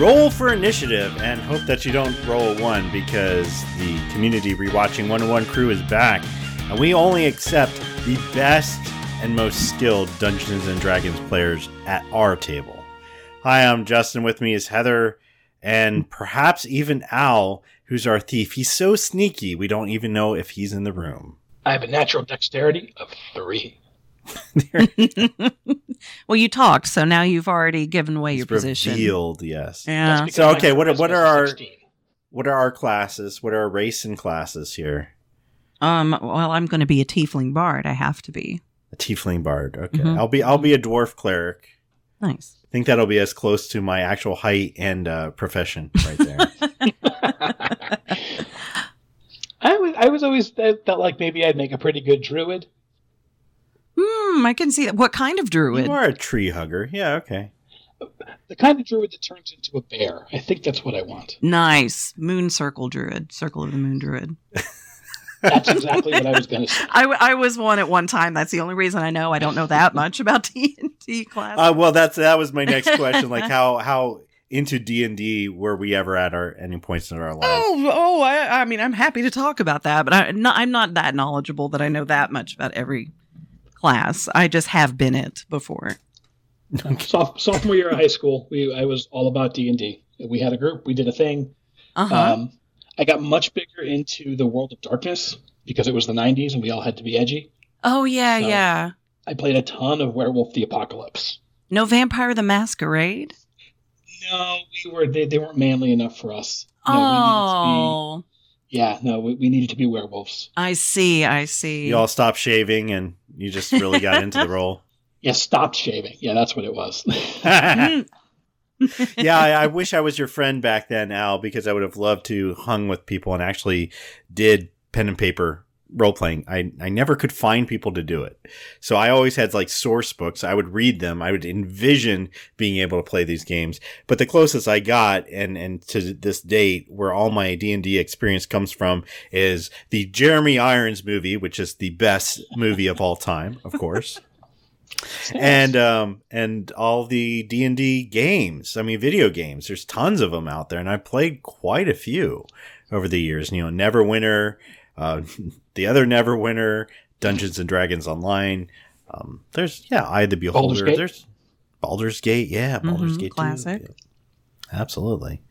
roll for initiative and hope that you don't roll a one because the community rewatching 101 crew is back and we only accept the best and most skilled Dungeons and Dragons players at our table. Hi, I'm Justin. With me is Heather and perhaps even Al, who's our thief. He's so sneaky, we don't even know if he's in the room. I have a natural dexterity of three. well, you talked, so now you've already given away your It's position. revealed, yes. Yeah. So, okay, my what are- charisma are our- 16. What are our classes? What are our race and classes here? Um. Well, I'm going to be a tiefling bard. I have to be. A tiefling bard. Okay, Mhm. I'll be I'll be a dwarf cleric. Nice. I think that'll be as close to my actual height and uh, profession right there. I was, I was always I felt like maybe I'd make a pretty good druid. Hmm. I can see that. What kind of druid? you are a tree hugger. Yeah. Okay. The kind of druid that turns into a bear. I think that's what I want. Nice. Moon circle druid. Circle of the moon druid. That's exactly what I was going to say. I, w- I was one at one time. That's the only reason I know. I don't know that much about D and D class. Uh, well, that's that was my next question. Like how how into D and D were we ever at our any points in our lives? Oh, oh! I, I mean, I'm happy to talk about that, but I, not, I'm not that knowledgeable that I know that much about every class. I just have been it before. Soph- sophomore year of high school, we I was all about D and D. We had a group. We did a thing. Uh huh. Um, I got much bigger into the world of darkness because it was the '90s and we all had to be edgy. oh yeah, so- yeah. I played a ton of Werewolf the Apocalypse. No Vampire the Masquerade. No, we were they, they weren't manly enough for us. No, we oh, needed to be, yeah, no, we, we needed to be werewolves. I see. I see. You all stopped shaving and you just really got into the role. Yeah, stopped shaving. Yeah, that's what it was. Yeah, I, I wish I was your friend back then, Al, because I would have loved to hung with people and actually did pen and paper role playing. I I never could find people to do it, so I always had like source books. I would read them. I would envision being able to play these games. But the closest I got, and and to this date, where all my D and D experience comes from, is the Jeremy Irons movie, which is the best movie of all time, of course and um and all the d&d games i mean video games there's tons of them out there and i played quite a few over the years you know neverwinter uh the other Neverwinter dungeons and dragons online um there's yeah i the beholder Baldur's Gate? there's baldur's gate yeah baldur's Mhm, gate too. classic. Yeah. absolutely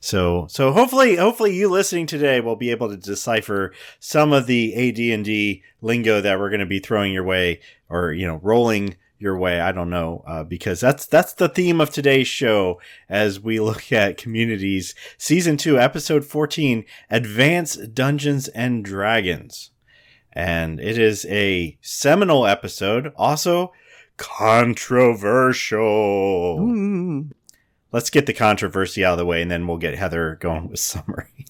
so so hopefully hopefully you listening today will be able to decipher some of the AD&D lingo that we're going to be throwing your way or you know rolling your way I don't know uh, because that's that's the theme of today's show as we look at communities season 2 episode 14 Advanced Dungeons and Dragons and it is a seminal episode also controversial Ooh. let's get the controversy out of the way and then we'll get Heather going with summary.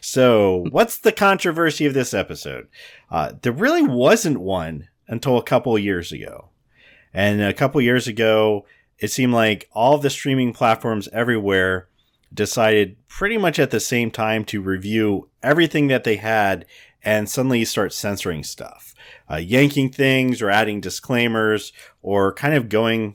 so, what's the controversy of this episode? Uh, there really wasn't one until a couple years ago. And a couple years ago, it seemed like all the streaming platforms everywhere decided pretty much at the same time to review everything that they had and suddenly start censoring stuff, uh, yanking things or adding disclaimers or kind of going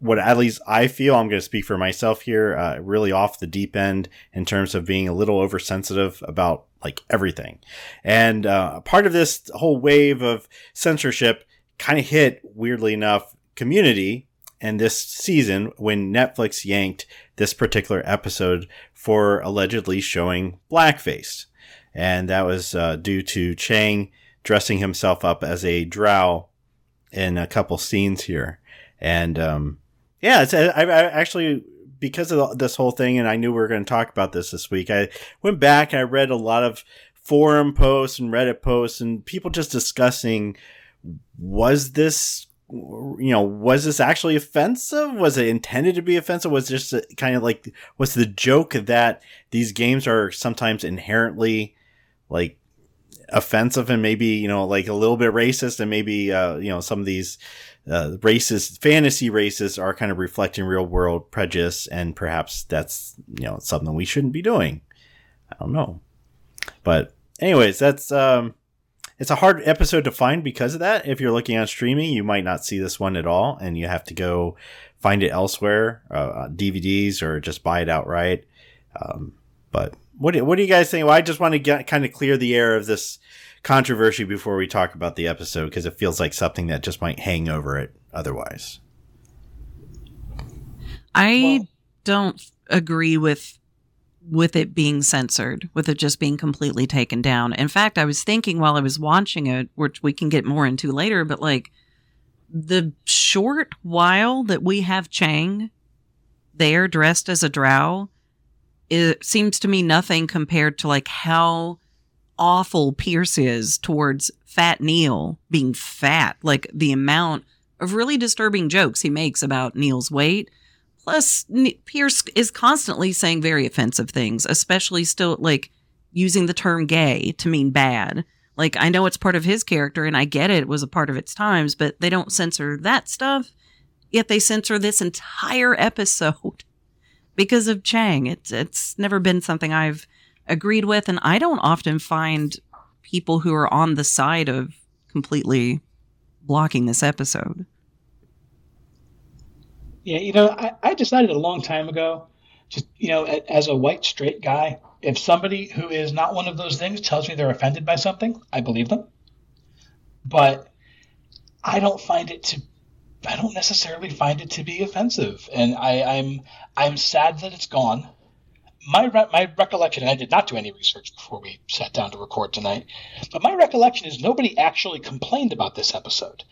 what at least I feel, I'm going to speak for myself here, uh, really off the deep end in terms of being a little oversensitive about like everything. And uh, part of this whole wave of censorship kind of hit, weirdly enough, community and this season when Netflix yanked this particular episode for allegedly showing blackface. And that was uh, due to Chang dressing himself up as a drow in a couple scenes here. And um, yeah, it's, I, I actually because of this whole thing, and I knew we were going to talk about this this week. I went back and I read a lot of forum posts and Reddit posts, and people just discussing was this you know was this actually offensive? Was it intended to be offensive? Was just kind of like was the joke that these games are sometimes inherently like offensive and maybe you know like a little bit racist and maybe uh you know some of these uh, racist fantasy races are kind of reflecting real world prejudice and perhaps that's you know something we shouldn't be doing. I don't know. But anyways that's um it's a hard episode to find because of that. If you're looking on streaming, you might not see this one at all, and you have to go find it elsewhere, uh, DVDs, or just buy it outright. Um, but what do, what do you guys think? Well, I just want to get kind of clear the air of this controversy before we talk about the episode because it feels like something that just might hang over it otherwise. I well, don't agree with with it being censored, with it just being completely taken down. In fact, I was thinking while I was watching it, which we can get more into later, but like the short while that we have Chang there dressed as a drow, it seems to me nothing compared to like how awful Pierce is towards Fat Neil being fat. Like the amount of really disturbing jokes he makes about Neil's weight Plus, Pierce is constantly saying very offensive things, especially still like using the term gay to mean bad. Like, I know it's part of his character and I get it, it was a part of its times, but they don't censor that stuff. Yet they censor this entire episode because of Chang. It's, it's never been something I've agreed with. And I don't often find people who are on the side of completely blocking this episode. Yeah, you know, I, I decided a long time ago, just you know, as a white straight guy, if somebody who is not one of those things tells me they're offended by something, I believe them. But I don't find it to I don't necessarily find it to be offensive, and I, I'm I'm sad that it's gone. My re- my recollection, and I did not do any research before we sat down to record tonight, but my recollection is nobody actually complained about this episode.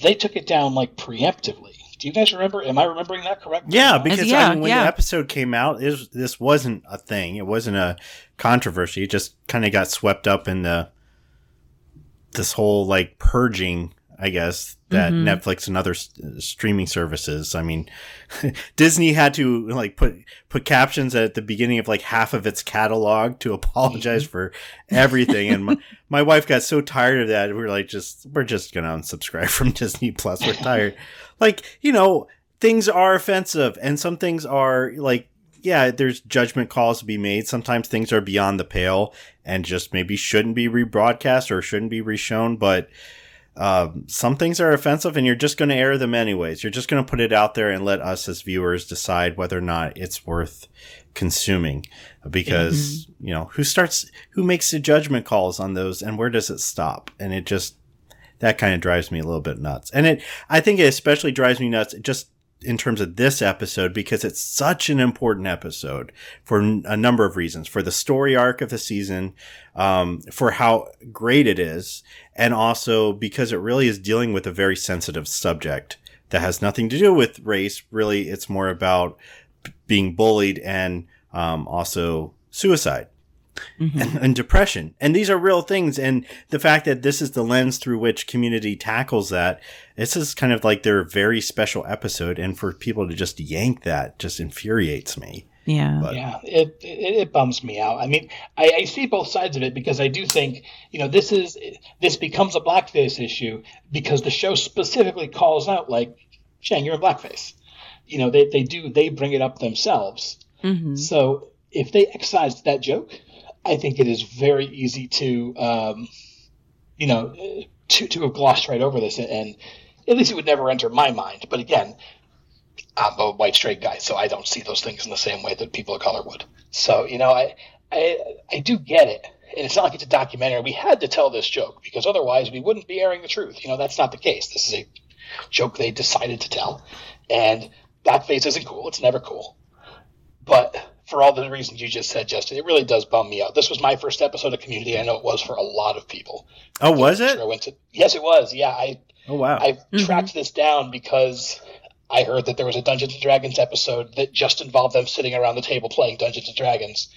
They took it down like preemptively. Do you guys remember? Am I remembering that correctly? Yeah, because yeah, I mean, when yeah. the episode came out, was, this wasn't a thing. It wasn't a controversy. It just kind of got swept up in the this whole like purging I guess, that mm-hmm. Netflix and other st- streaming services. I mean, Disney had to like put put captions at the beginning of like half of its catalog to apologize mm-hmm. for everything. And my, my wife got so tired of that. We were like, just we're just gonna unsubscribe from Disney Plus. We're tired. like you know, things are offensive, and some things are like yeah, there's judgment calls to be made. Sometimes things are beyond the pale and just maybe shouldn't be rebroadcast or shouldn't be reshown. But um, some things are offensive and you're just going to air them anyways. You're just going to put it out there and let us as viewers decide whether or not it's worth consuming because, mm-hmm. you know, who starts, who makes the judgment calls on those and where does it stop? And it just, that kind of drives me a little bit nuts. And it, I think it especially drives me nuts just in terms of this episode because it's such an important episode for a number of reasons. For the story arc of the season um, for how great it is and also because it really is dealing with a very sensitive subject that has nothing to do with race. Really it's more about being bullied and um, also suicide mm-hmm. and, and, depression. And these are real things. And the fact that this is the lens through which community tackles that, this is kind of like their very special episode. And for people to just yank that just infuriates me. Yeah. But. Yeah. It, it, it, bums me out. I mean, I, I, see both sides of it because I do think, you know, this is, this becomes a blackface issue because the show specifically calls out, like, Chang, you're in blackface. You know, they, they do, they bring it up themselves. Mm-hmm. So if they excised that joke, I think it is very easy to, um, you know, to, to have glossed right over this, and, at least it would never enter my mind. But again, I'm a white straight guy, so I don't see those things in the same way that people of color would. So you know, I I, I do get it, and it's not like it's a documentary. We had to tell this joke because otherwise we wouldn't be airing the truth. You know, that's not the case. This is a joke they decided to tell, and that face isn't cool. It's never cool, but for all the reasons you just said, Justin, it really does bum me out. This was my first episode of Community. I know it was for a lot of people. Oh, was it? I went to, yes, it was. Yeah, I. Oh wow! I mm-hmm. tracked this down because I heard that there was a Dungeons and Dragons episode that just involved them sitting around the table playing Dungeons and Dragons,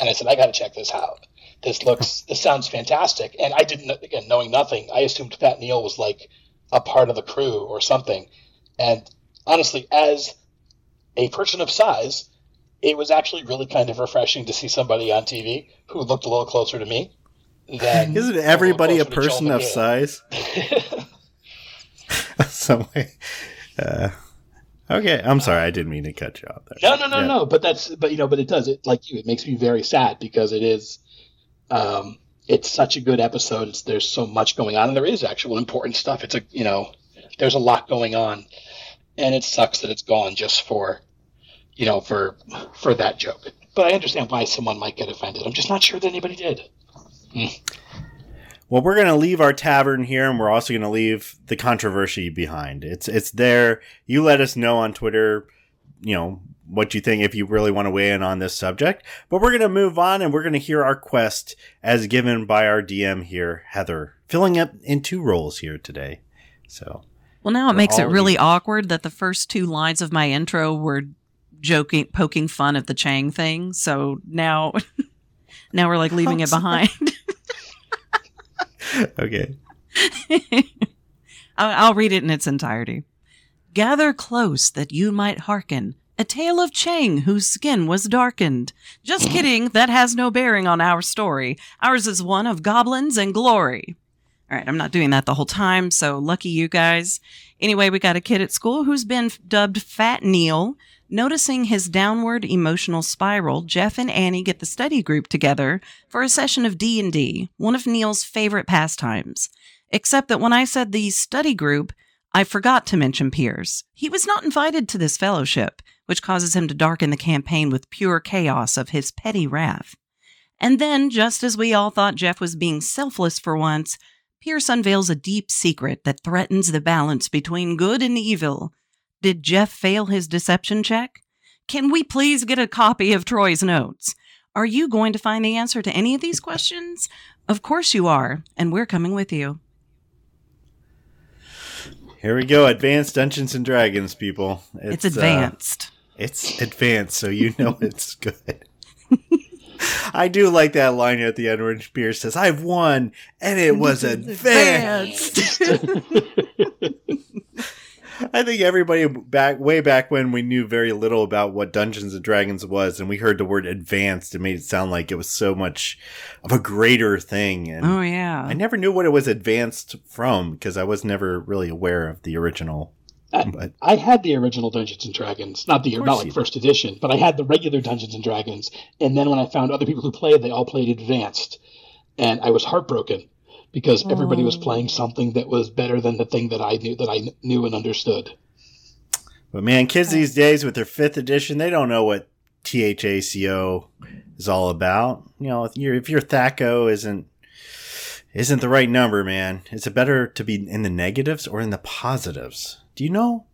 and I said I got to check this out. This looks, this sounds fantastic. And I didn't, again, knowing nothing, I assumed Fat Neil was like a part of the crew or something. And honestly, as a person of size, it was actually really kind of refreshing to see somebody on TV who looked a little closer to me. Than Isn't everybody a, a person of size? Some way. Uh, okay, I'm sorry, I didn't mean to cut you off there. No, no, no, yeah. no. But that's, but you know, but it does. It like you, it makes me very sad because it is, um, it's such a good episode. It's, there's so much going on, and there is actual important stuff. It's a you know, there's a lot going on, and it sucks that it's gone just for, you know, for for that joke. But I understand why someone might get offended. I'm just not sure that anybody did. Hmm. Well, we're going to leave our tavern here, and we're also going to leave the controversy behind. It's it's there. You let us know on Twitter, you know what you think if you really want to weigh in on this subject. But we're going to move on, and we're going to hear our quest as given by our DM here, Heather, filling up in two roles here today. So, Well, now it makes it really you. awkward that the first two lines of my intro were joking, poking fun at the Chang thing. So now, now we're like leaving it behind. okay. I'll, I'll read it in its entirety. Gather close that you might hearken. A tale of Chang whose skin was darkened. Just kidding, that has no bearing on our story. Ours is one of goblins and glory. All right, I'm not doing that the whole time, so lucky you guys. Anyway, we got a kid at school who's been dubbed Fat Neil. Noticing his downward emotional spiral, Jeff and Annie get the study group together for a session of D&D, one of Neil's favorite pastimes. Except that when I said the study group, I forgot to mention Pierce. He was not invited to this fellowship, which causes him to darken the campaign with pure chaos of his petty wrath. And then, just as we all thought Jeff was being selfless for once, Pierce unveils a deep secret that threatens the balance between good and evil. Did Jeff fail his deception check? Can we please get a copy of Troy's notes? Are you going to find the answer to any of these questions? Of course you are, and we're coming with you. Here we go. Advanced Dungeons and Dragons, people. It's, uh, advanced. It's advanced, so you know it's good. I do like that line at the end where Pierce says, I've won, and it was advanced. I think everybody back way back when we knew very little about what Dungeons and Dragons was, and we heard the word advanced, it made it sound like it was so much of a greater thing. And oh yeah. I never knew what it was advanced from because I was never really aware of the original. I- But I had the original Dungeons and Dragons, not the not you like did. first edition, but I had the regular Dungeons and Dragons. And then when I found other people who played, they all played advanced, and I was heartbroken because everybody was Oh. playing something that was better than the thing that I knew that I knew and understood. But man, kids these days with their fifth edition, they don't know what THACO is all about. You know, if your if your THACO isn't isn't the right number, man, is it better to be in the negatives or in the positives? Do you know?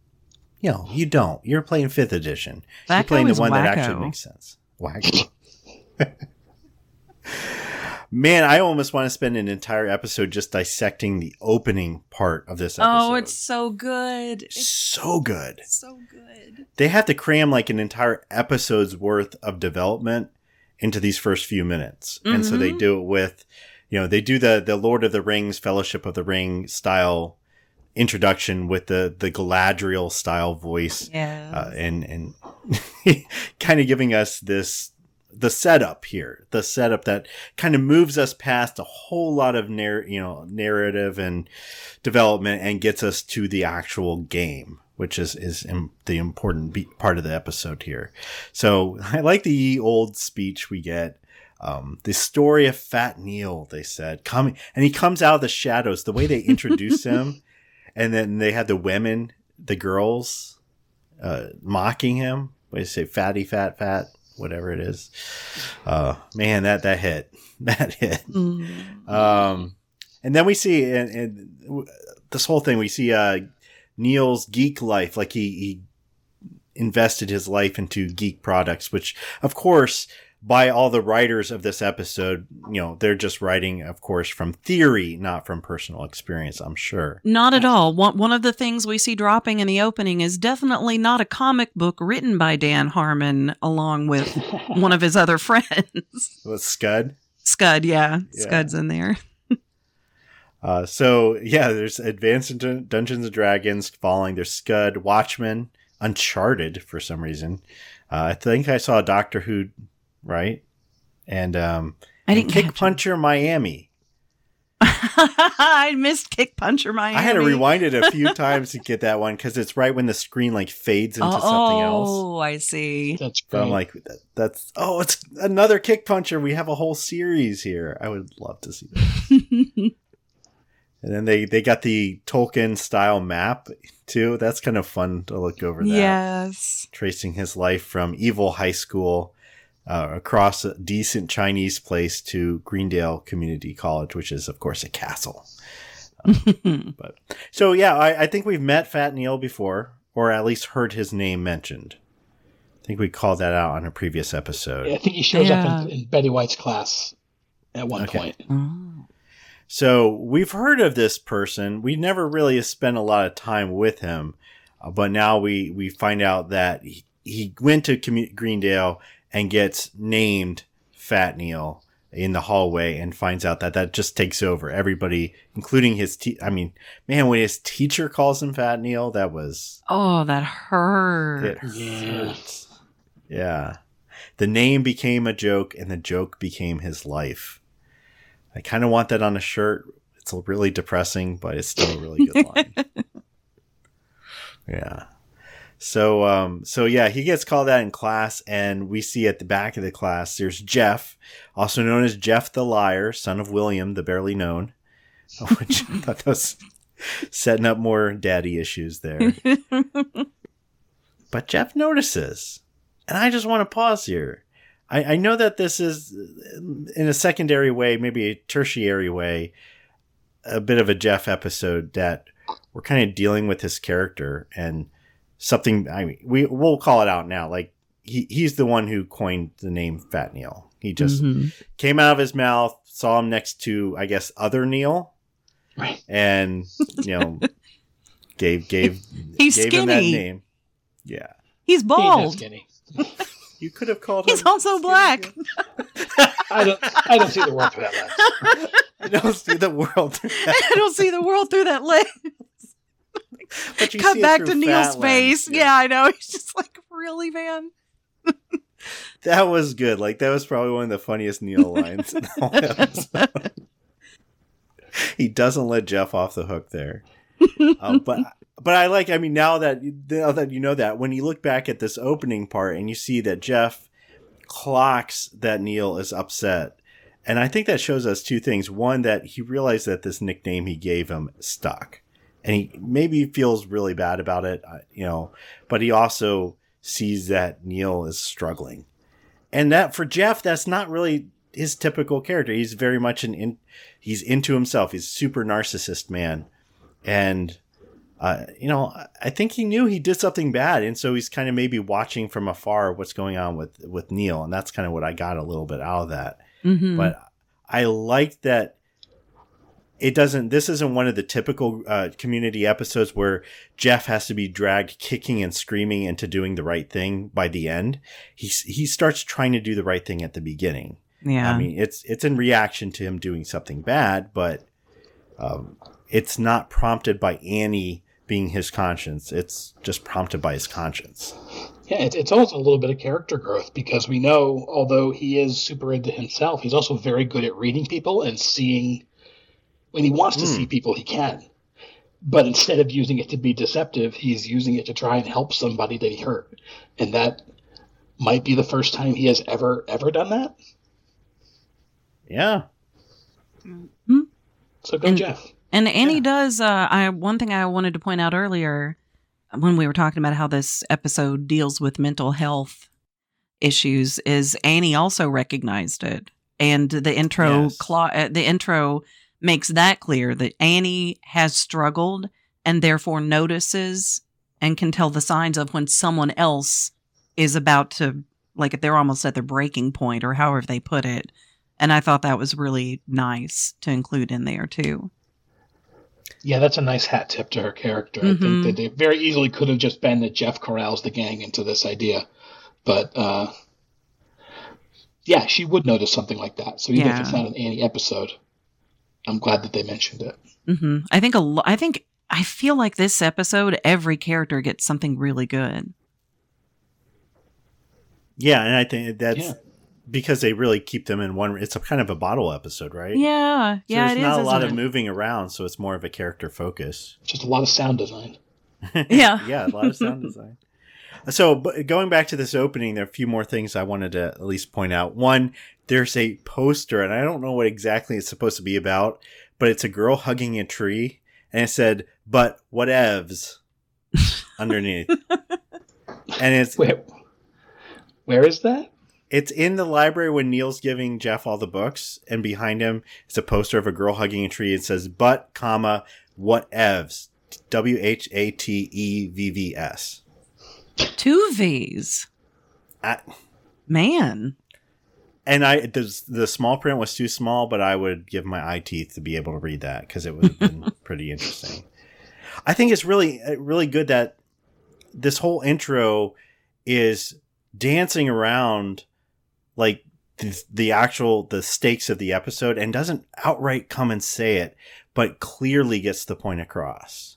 You know, you don't. You're playing fifth edition. You're playing the was one that actually makes sense. Wacko. Man, I almost want to spend an entire episode just dissecting the opening part of this episode. Oh, it's so good. It's so good so good. they have to cram like an entire episode's worth of development into these first few minutes. And so they Mhm. do it with, you know, they do the, the Lord of the Rings, Fellowship of the Ring style introduction with the, the Galadriel style voice, Yeah. uh, and, and kind of giving us this, the setup here, the setup that kind of moves us past a whole lot of narr- you know, narrative and development and gets us to the actual game, which is, is im- the important be- part of the episode here. So I like the old speech we get. Um, the story of Fat Neil, they said, coming, and he comes out of the shadows. The way they introduce him, and then they had the women, the girls, uh, mocking him. What do you say, fatty, fat, fat, whatever it is. Uh, man, that that hit, that hit. Mm. Um, and then we see, and, and this whole thing, we see uh, Neil's geek life, like he, he invested his life into geek products, which, of course, by all the writers of this episode, you know, they're just writing, of course, from theory, not from personal experience, I'm sure. Not at all. One, one of the things we see dropping in the opening is definitely not a comic book written by Dan Harmon along with one of his other friends. With Scud. Scud, yeah. Yeah. Scud's in there. Uh, so yeah, there's Advanced Dun- Dungeons and Dragons falling. There's Scud, Watchmen, Uncharted for some reason. Uh, I think I saw a Doctor Who, right? And um, I and didn't Kick. Puncher Miami. I missed Kickpuncher Miami. I had to rewind it a few times to get that one because it's right when the screen like fades into oh, something else. Oh, I see. That's But I'm like, that, that's oh, it's another Kickpuncher. We have a whole series here. I would love to see that. And then they they got the Tolkien style map too. That's kind of fun to look over that. yes. Tracing his life from evil high school uh, across a decent Chinese place to Greendale Community College, which is of course a castle. But so yeah, I, I think we've met Fat Neil before, or at least heard his name mentioned. I think we called that out on a previous episode. Yeah, I think he shows up in, in Betty White's class at one Okay. point. Oh. So we've heard of this person. We never really spent a lot of time with him, uh, but now we we find out that he, he went to commu- Greendale and gets named Fat Neil in the hallway and finds out that that just takes over everybody, including his. Te- I mean, man, when his teacher calls him Fat Neil, that was Oh, that hurt. it Yeah. hurts. Yeah. The name became a joke and the joke became his life. I kind of want that on a shirt. It's really depressing, but it's still a really good line. yeah. So um so yeah, he gets called out in class and we see at the back of the class there's Jeff, also known as Jeff the Liar, son of William the barely known. Which I thought that was setting up more daddy issues there. But Jeff notices. And I just want to pause here. I, I know that this is, in a secondary way, maybe a tertiary way, a bit of a Jeff episode that we're kind of dealing with his character and something. I mean, we we'll call it out now. Like he he's the one who coined the name Fat Neil. He just Mhm. came out of his mouth, saw him next to, I guess, other Neil, Right. and you know, gave gave He's gave him that skinny. name. Yeah. He's He's bald. skinny. You could have called He's him. also black. I don't. I don't see the world for that lens. I don't see the world. through that, I don't see the world through that lens. but you Cut back to Neil's face. lens. Yeah. I know. He's just like, really, man? that was good. Like that was probably one of the funniest Neil lines in the whole episode. he doesn't let Jeff off the hook there. Um, but but I like. I mean, now that now that you know that, when you look back at this opening part and you see that Jeff clocks that Neil is upset, and I think that shows us two things. One, that he realized that this nickname he gave him stuck, and he maybe feels really bad about it. You know, but he also sees that Neil is struggling, and that for Jeff, that's not really his typical character. He's very much an in, he's into himself. He's a super narcissist man, and uh, you know, I- think he knew he did something bad, and so he's kind of maybe watching from afar what's going on with with Neil, and that's kind of what I got a little bit out of that. Mhm. But I like that it doesn't. This isn't one of the typical uh, community episodes where Jeff has to be dragged kicking and screaming into doing the right thing by the end. He he starts trying to do the right thing at the beginning. yeah. I mean, it's it's in reaction to him doing something bad, but um, it's not prompted by Annie being his conscience. It's just prompted by his conscience. Yeah, it's, it's also a little bit of character growth because we know, although he is super into himself, he's also very good at reading people and seeing when he wants to Hmm. see people, he can. But instead of using it to be deceptive, he's using it to try and help somebody that he hurt. And that might be the first time he has ever, ever done that. Yeah, So go, And- Jeff. And Annie Yeah. does. Uh, I one thing I wanted to point out earlier when we were talking about how this episode deals with mental health issues is Annie also recognized it, and the intro Yes. cla- uh, the intro makes that clear that Annie has struggled and therefore notices and can tell the signs of when someone else is about to like if they're almost at their breaking point or however they put it. And I thought that was really nice to include in there too. Yeah, that's a nice hat tip to her character. I Mhm. think that it very easily could have just been that Jeff corrals the gang into this idea. But uh, yeah, she would notice something like that. So even Yeah. if it's not an Annie episode, I'm glad that they mentioned it. hmm I think a lo- I think I feel like this episode, every character gets something really good. yeah, and I think that's Yeah. because they really keep them in one. It's a kind of a bottle episode, right? Yeah, So yeah, there's it not is, a lot of it? moving around, so it's more of a character focus. Just a lot of sound design. Yeah. yeah, a lot of sound design. So, but going back to this opening, there are a few more things I wanted to at least point out. One, there's a poster, and I don't know what exactly it's supposed to be about, but it's a girl hugging a tree, and it said, "But whatevs" underneath, and it's Where, where is that? it's in the library when Neil's giving Jeff all the books, and behind him is a poster of a girl hugging a tree. It says, "But, comma, whatevs." W H A T E V V S. Two V's. I- Man. And I the, the small print was too small, but I would give my eye teeth to be able to read that because it would have been pretty interesting. I think it's really uh, really good that this whole intro is dancing around like the, the actual the stakes of the episode and doesn't outright come and say it, but clearly gets the point across.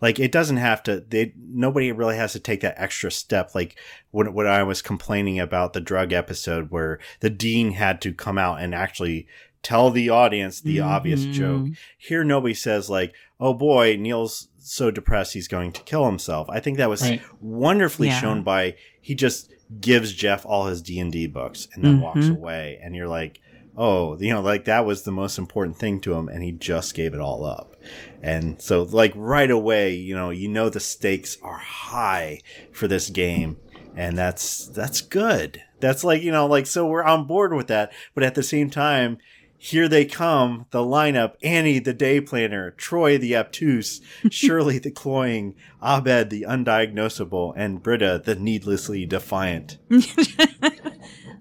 Like it doesn't have to. They nobody really has to take that extra step. Like when when I was complaining about the drug episode where the dean had to come out and actually tell the audience the obvious Mhm. joke. Here, nobody says like, "Oh boy, Neil's so depressed he's going to kill himself." I think that was Right. wonderfully Yeah. shown by he just gives Jeff all his D and D books and then walks Mhm. away, and you're like, "Oh, you know, like that was the most important thing to him, and he just gave it all up." And so, like right away, you know, you know the stakes are high for this game, and that's that's good. That's like you know, like so we're on board with that, but at the same time. Here they come, the lineup Annie, the day planner, Troy, the obtuse, Shirley, the cloying, Abed, the undiagnosable, and Britta, the needlessly defiant.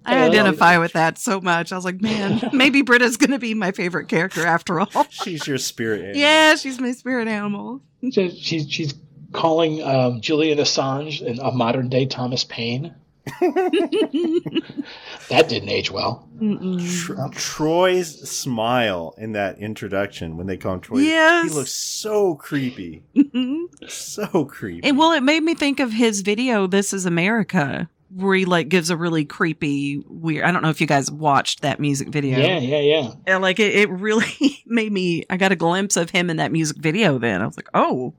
I identify with that so much. I was like, man, maybe Britta's going to be my favorite character after all. She's your spirit. animal. yeah, she's my spirit animal. So she's she's calling um, Julian Assange an- a modern day Thomas Paine. That didn't age well. Mm-mm. Troy's smile in that introduction when they call him Troy. Yes. He looks so creepy. Mhm. So creepy. And well, it made me think of his video, This is America, where he like gives a really creepy, weird. I don't know if you guys watched that music video. Yeah, yeah, yeah. And like it, it really made me, I got a glimpse of him in that music video then. I was like, oh,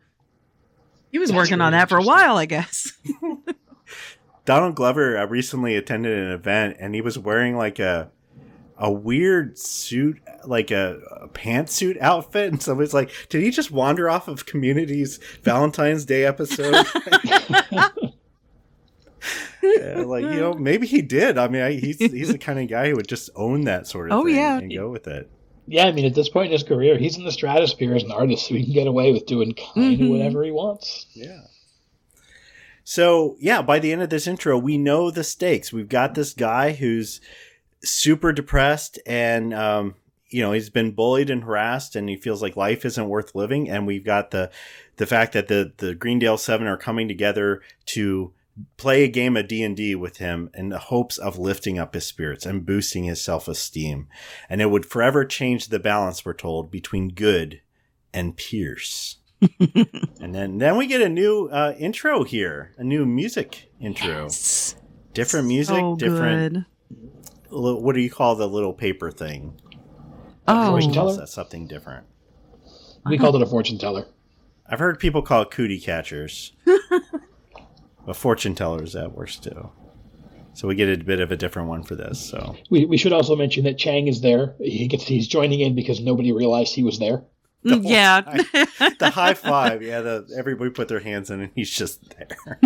he was That's working on that for a while, I guess. Donald Glover uh, recently attended an event and he was wearing like a a weird suit, like a, a pantsuit outfit. And somebody's like, did he just wander off of Community's Valentine's Day episode? Yeah, like you know, maybe he did. I mean, I, he's he's the kind of guy who would just own that sort of Oh, thing yeah. and go with it. Yeah, I mean, at this point in his career, he's in the stratosphere as an artist, so he can get away with doing kind of Mhm. whatever he wants. Yeah. So yeah, by the end of this intro, we know the stakes. We've got this guy who's super depressed and um, you know he's been bullied and harassed, and he feels like life isn't worth living. And we've got the the fact that the the Greendale Seven are coming together to play a game of D&D with him in the hopes of lifting up his spirits and boosting his self-esteem. And it would forever change the balance we're told between good and Pierce. and then then we get a new uh, intro here, a new music intro. Yes. Different music, So different good. what do you call the little paper thing? Oh, Fortune teller? That's something different. We called it a fortune teller. I've heard people call it cootie catchers. but fortune tellers that works too. So we get a bit of a different one for this. So We, we should also mention that Chang is there. He gets he's joining in because nobody realized he was there. Mm, yeah. the high five, yeah, the everybody put their hands in and he's just there.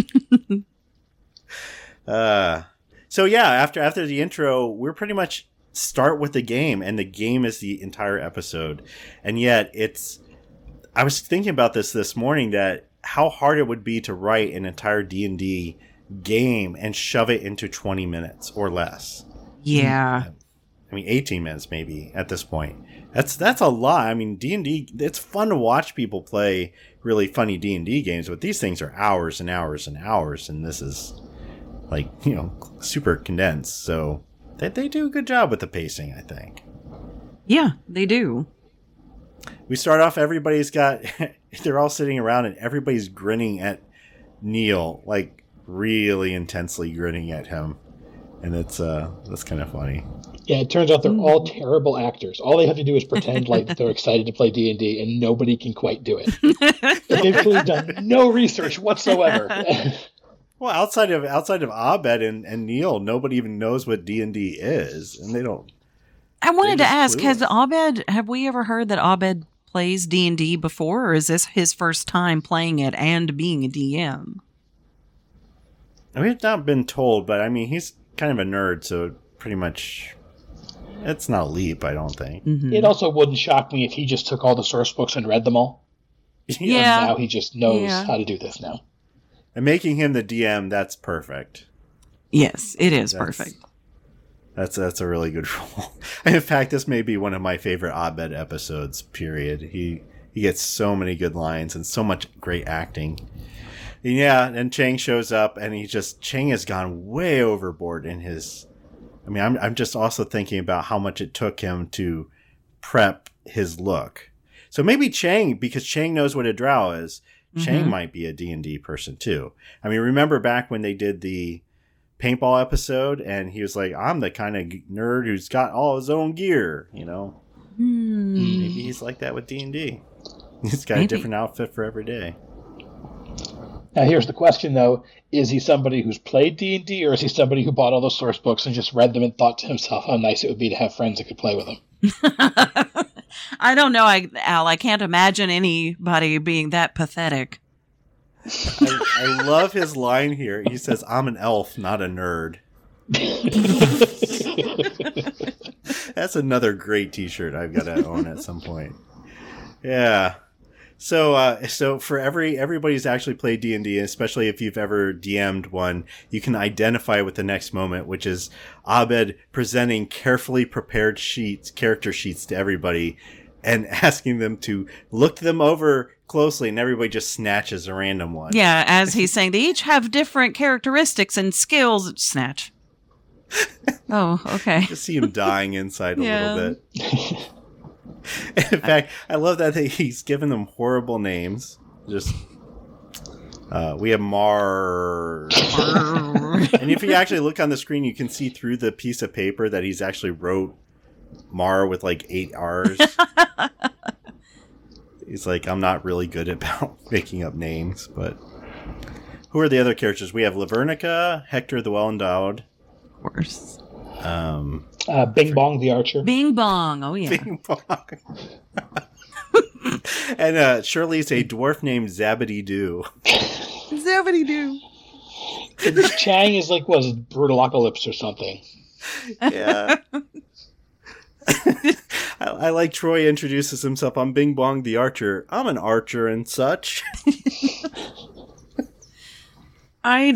uh so yeah, after after the intro, we're pretty much start with the game and the game is the entire episode. And yet it's I was thinking about this this morning that how hard it would be to write an entire D&D game and shove it into 20 minutes or less. yeah. I mean, 18 minutes maybe at this point. That's that's a lot. I mean, D and D. It's fun to watch people play really funny D and D games, but these things are hours and hours and hours, and this is like you know super condensed. So they they do a good job with the pacing, I think. Yeah, they do. We start off. Everybody's got. they're all sitting around, and everybody's grinning at Neil, like really intensely grinning at him. and it's uh that's kind of funny. Yeah, it turns out they're all terrible actors. All they have to do is pretend like they're excited to play D and D, and nobody can quite do it. They've clearly done no research whatsoever. Well, outside of outside of Abed and, and Neil, nobody even knows what D and D is, and they don't. I wanted to ask: Has. Abed? Have we ever heard that Abed plays D and D before, or is this his first time playing it and being a DM? We've not been told, but I mean, he's kind of a nerd, so pretty much, it's not a leap. I don't think. Mhm. it also wouldn't shock me if he just took all the source books and read them all. Yeah. And now he just knows Yeah. how to do this now. And making him the DM, that's perfect. Yes, it is That's- perfect. That's that's a really good role. In fact, this may be one of my favorite Abed episodes. Period. He he gets so many good lines and so much great acting. And yeah, and Chang shows up, and he just Chang has gone way overboard in his. I mean, I'm I'm just also thinking about how much it took him to prep his look. So maybe Chang, because Chang knows what a drow is, Chang Mhm. might be a D and D person too. I mean, remember back when they did the paintball episode, and he was like, "I'm the kind of nerd who's got all his own gear," you know. Hmm. Maybe he's like that with D and D. He's got a different outfit for every day. Now, here's the question though: Is he somebody who's played D and D, or is he somebody who bought all those source books and just read them and thought to himself how nice it would be to have friends that could play with him? I don't know, I, Al. I can't imagine anybody being that pathetic. I, I love his line here. He says, "I'm an elf, not a nerd." That's another great T-shirt I've got to own at some point. Yeah. So, uh, so for every everybody's actually played D and D, especially if you've ever DM'd one, you can identify with the next moment, which is Abed presenting carefully prepared sheets, character sheets to everybody, and asking them to look them over closely, and everybody just snatches a random one. Yeah, as he's saying, they each have different characteristics and skills. Snatch. Oh, okay. just see him dying inside a Yeah. little bit. In fact, I love that he's given them horrible names. Just uh, we have Mar, and if you actually look on the screen, you can see through the piece of paper that he's actually wrote Mar with like eight R's. He's like, I'm not really good about making up names, but who are the other characters? We have Lavernica, Hector the Well Endowed. Of course. Um, Uh, Bing Bong the Archer. Bing bong. Oh, yeah. Bing bong. and uh, Shirley's a dwarf named Zabity Doo. Zebedee doo. Chang is like was it Brutalocalypse or something. Yeah. I, I like Troy introduces himself. I'm Bing Bong the Archer. I'm an archer and such. I,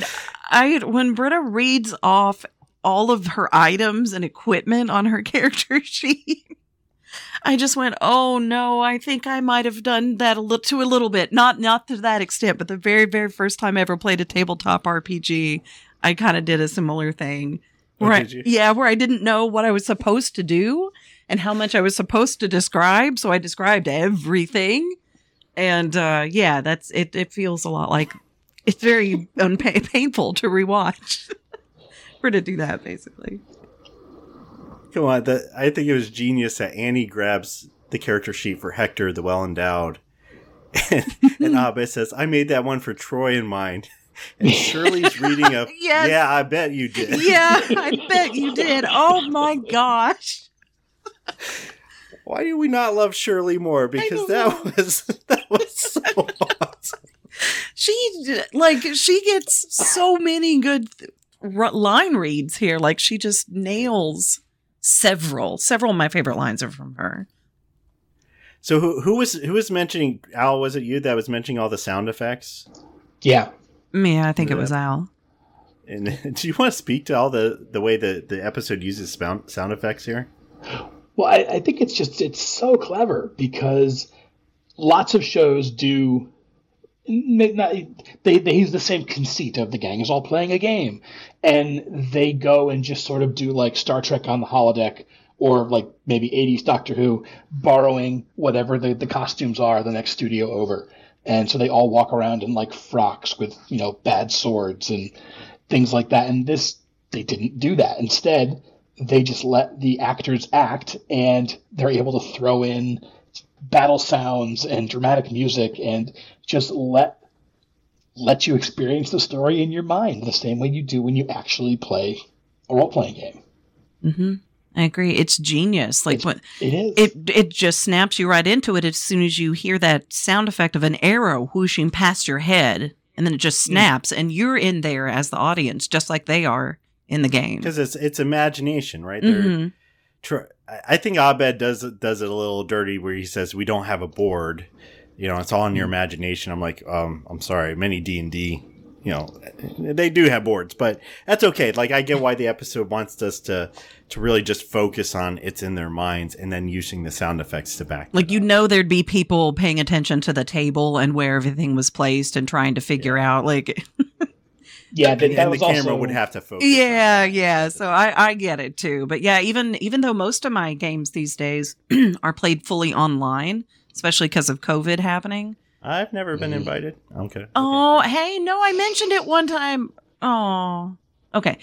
I, when Britta reads off all of her items and equipment on her character sheet, I just went, "Oh no! I think I might have done that a little to a little bit. Not not to that extent, but the very very first time I ever played a tabletop RPG, I kind of did a similar thing. Oh, Where I- did you? yeah, where I didn't know what I was supposed to do and how much I was supposed to describe, so I described everything. And uh, yeah, that's it. It feels a lot like it's very unpa- painful to rewatch for to do that basically. Come on, the, I think it was genius that Annie grabs the character sheet for Hector the Well Endowed. And, and Abed says, I made that one for Troy in mind. And Shirley's reading up. Yes. yeah, I bet you did. Yeah, I bet you did. Oh my gosh. Why do we not love Shirley more? Because don't that was that was so awesome. She like she gets so many good r- line reads here. Like she just nails several. Several of my favorite lines are from her. So who who was who was mentioning Al? Was it you that was mentioning all the sound effects? Yeah. Yeah, I think it was Al. And do you want to speak to all the the way the the episode uses sound sound effects here? Well, I, I think it's just it's so clever because lots of shows do. They they use the same conceit of the gang is all playing a game, and they go and just sort of do like Star Trek on the holodeck or like maybe 80s Doctor Who, borrowing whatever the, the costumes are the next studio over, and so they all walk around in like frocks with you know bad swords and things like that. And this they didn't do that. Instead, they just let the actors act and they're able to throw in battle sounds and dramatic music and just let let you experience the story in your mind the same way you do when you actually play a role playing game. Mm-hmm. I agree. It's genius. Like It's- what It is. it it just snaps you right into it as soon as you hear that sound effect of an arrow whooshing past your head, and then it just snaps, and you're in there as the audience, just like they are in the game. because it's it's imagination, right? Mhm. tr- I- think Abed does it- does it a little dirty where he says we don't have a board. You know, it's all in your imagination. I'm like, um, I'm sorry, many D and D, you know, they do have boards, but that's okay. Like I get why the episode wants us to to really just focus on it's in their minds and then using the sound effects to back. Like you up. know, there'd be people paying attention to the table and where everything was placed and trying to figure out like yeah, and, that, that and the camera also would have to focus. Yeah, yeah. So I, I get it too. But yeah, even even though most of my games these days are played fully online, especially because of COVID happening. I've never been Mhm. invited. Okay. Oh, hey, no, I mentioned it one time. Oh, okay.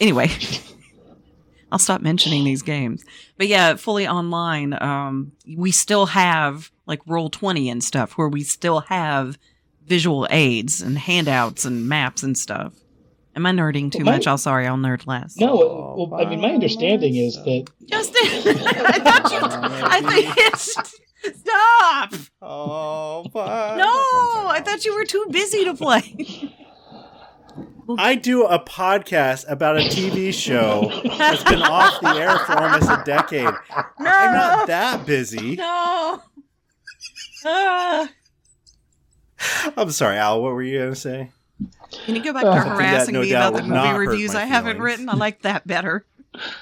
Anyway, I'll stop mentioning these games. But yeah, fully online. Um, we still have like Roll Twenty and stuff, where we still have visual aids and handouts and maps and stuff. Am I nerding too Well, my- much? I'm sorry. I'll nerd less. No, well, I mean, my understanding is that Justin, I thought you. I think it's. Stop! Oh, but No, I thought you were too busy to play. I do a podcast about a TV show that's been off the air for almost a decade. No, I'm not that busy. no. Ah. I'm sorry, Al. What were you gonna say? Can you go back Uh, to Something that harassing no me about the movie reviews I haven't written? I like that better.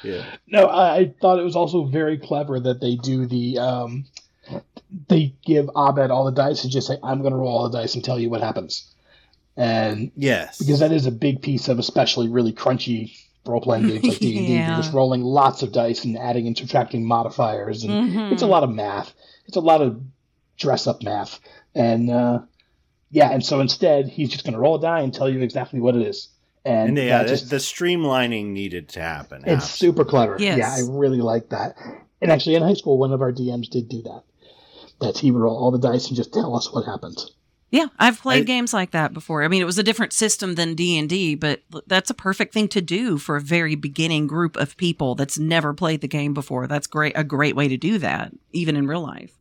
Yeah. No, I, I thought it was also very clever that they do the um, they give Abed all the dice and just say, "I'm going to roll all the dice and tell you what happens," and Yes. because that is a big piece of especially really crunchy role playing games like D and D. You're just rolling lots of dice and adding and subtracting modifiers, and Mhm. it's a lot of math. It's a lot of dress up math, and uh, yeah, and so instead he's just going to roll a die and tell you exactly what it is, and, and yeah, that the, just the streamlining needed to happen. it's super clever. Yes. Yeah, I really like that. And actually, in high school, one of our DMs did do that. That he would roll all the dice and just tell us what happened. Yeah, I've played I- games like that before. I mean, it was a different system than D and D, but that's a perfect thing to do for a very beginning group of people that's never played the game before. That's great, a great way to do that, even in real life.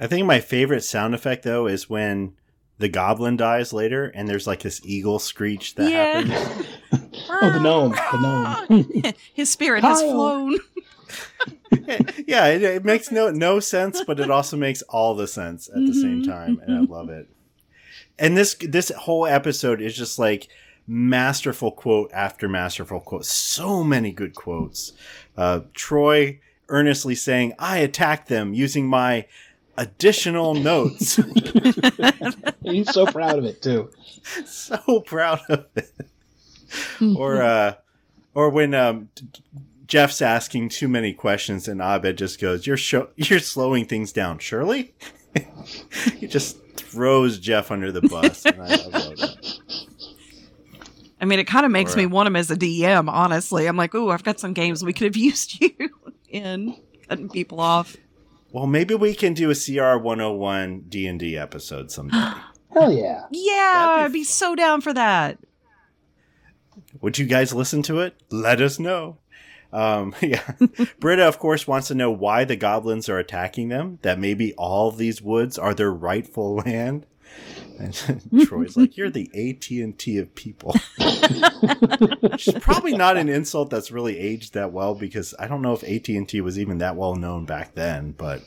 I think my favorite sound effect though is when the goblin dies later, and there's like this eagle screech that Yeah. happens. Oh, the gnome, the gnome. His spirit has Kyle. flown. yeah, it, it makes no no sense, but it also makes all the sense at the same Mhm. time, and I love it. And this this whole episode is just like masterful quote after masterful quote. So many good quotes. Uh, Troy earnestly saying, "I attacked them using my additional notes." He's so proud of it too. so proud of it. or uh, or when um, Jeff's asking too many questions and Abed just goes, "You're show- you're slowing things down, Shirley." he just throws Jeff under the bus. and I, I love. I mean, it kind of makes Or, me uh, want him as a DM. Honestly, I'm like, ooh, I've got some games we could have used you in cutting people off. Well, maybe we can do a CR 101 D and D episode someday. Hell yeah. Yeah, That'd be I'd be fun. so down for that. Would you guys listen to it? Let us know. Um, yeah. Britta, of course, wants to know why the goblins are attacking them, that maybe all these woods are their rightful land. And Troy's like, you're the AT&T of people. Which is probably not an insult that's really aged that well because I don't know if AT&T was even that well known back then, but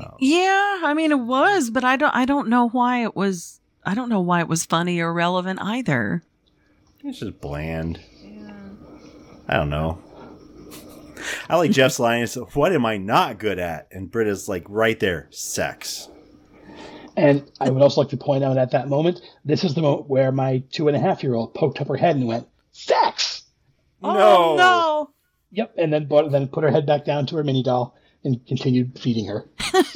um, Yeah, I mean it was, but I don't I don't know why it was I don't know why it was funny or relevant either. it's just bland. I don't know. I like Jeff's line is, what am I not good at? And Britta's like, right there, sex. And I would also like to point out at that moment, this is the moment where my two and a half year old poked up her head and went, Sex! Oh no. Yep. And then brought, then put her head back down to her mini doll and continued feeding her.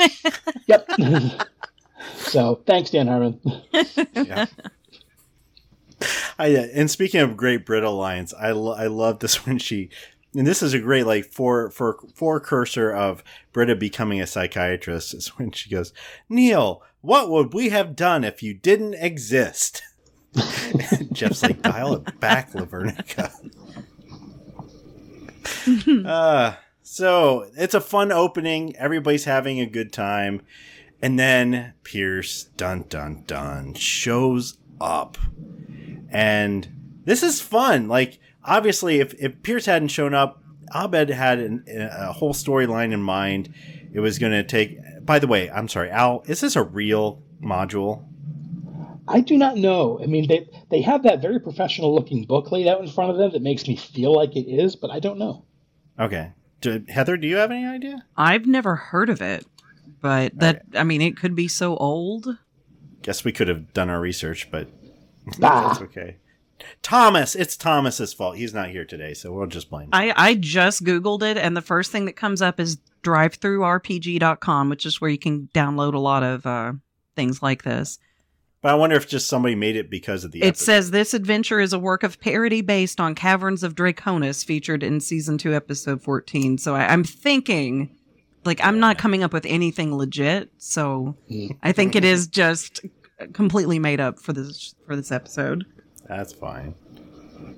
yep. so thanks, Dan Harmon. Yeah. I, uh, and speaking of great Brit lines, I, lo- I love this when she, and this is a great like for for for forecursor of Britta becoming a psychiatrist is when she goes, Neil, what would we have done if you didn't exist? Jeff's like, dial it back, Lavernica. uh, so it's a fun opening. Everybody's having a good time. And then Pierce, dun dun dun, shows up. And this is fun. Like, obviously, if, if Pierce hadn't shown up, Abed had an, a whole storyline in mind. It was going to take. By the way, I'm sorry, Al, is this a real module? I do not know. I mean, they they have that very professional looking book laid out in front of them that makes me feel like it is, but I don't know. Okay, do, Heather, do you have any idea? I've never heard of it, but that I mean, it could be so old. Guess we could have done our research, but Ah. that's okay. Thomas, it's Thomas's fault. He's not here today, so we'll just blame. him. I I just googled it, and the first thing that comes up is drivethrurpg.com, which is where you can download a lot of uh, things like this. But I wonder if just somebody made it because of the. It episode. says this adventure is a work of parody based on Caverns of Draconis, featured in season two, episode fourteen. So I, I'm thinking, like, I'm not coming up with anything legit. So I think it is just completely made up for this for this episode. That's fine.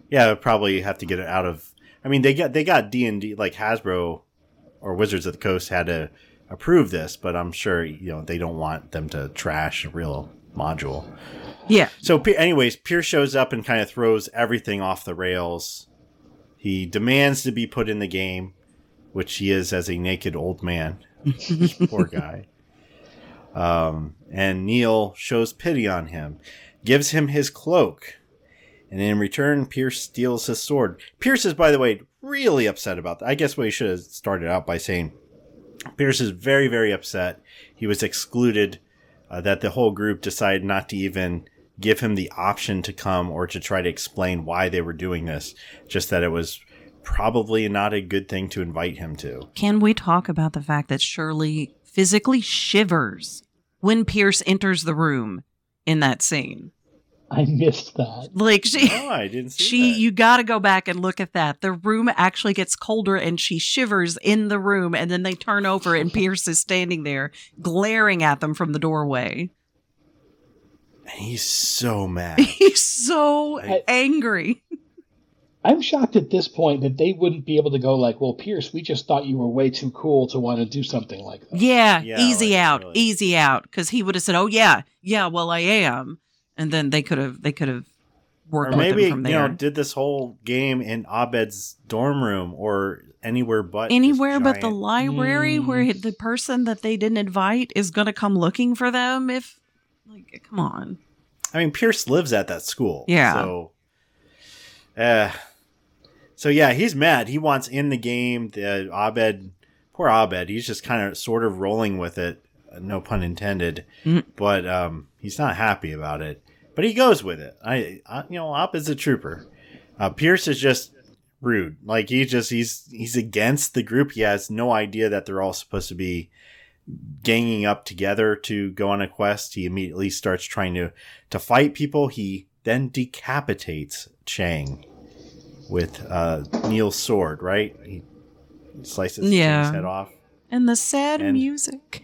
Yeah, they'll probably have to get it out of. I mean, they got they got D and D like Hasbro or Wizards of the Coast had to approve this, but I'm sure you know they don't want them to trash a real module. Yeah, So, anyways, Pierce shows up and kind of throws everything off the rails. He demands to be put in the game, which he is as a naked old man. Poor guy. Um, and Neil shows pity on him, gives him his cloak, and in return, Pierce steals his sword. Pierce is, by the way, really upset about that. I guess what he should have started out by saying Pierce is very, very upset. He was excluded, uh, that the whole group decided not to even give him the option to come or to try to explain why they were doing this. Just that it was probably not a good thing to invite him to. can we talk about the fact that Shirley physically shivers when Pierce enters the room in that scene? I missed that. Like she. Oh, I didn't see she that. you got to go back and look at that the room actually gets colder and she shivers in the room and then they turn over and pierce is standing there glaring at them from the doorway And he's so mad. he's so I- angry I'm shocked at this point that they wouldn't be able to go like, "Well, Pierce, we just thought you were way too cool to want to do something like that." yeah, Yeah, easy like, out really. easy out because he would have said oh yeah yeah well i am and then they could have they could have worked or maybe him you from there know did this whole game in Abed's dorm room or anywhere but anywhere but the library Mm. where the person that they didn't invite is going to come looking for them if like come on I mean, Pierce lives at that school. Yeah. So, uh, so yeah, he's mad. He wants in the game. The Abed, poor Abed, he's just kind of sort of rolling with it. uh, No pun intended. Mm. But um, he's not happy about it. But he goes with it. I, I you know, Op is a trooper. Uh, Pierce is just rude. Like he just he's he's against the group. He has no idea that they're all supposed to be ganging up together to go on a quest. He immediately starts trying to to fight people. He then decapitates Chang with uh, Neil's sword. Right? He slices Yeah. Chang's head off. and the sad And- music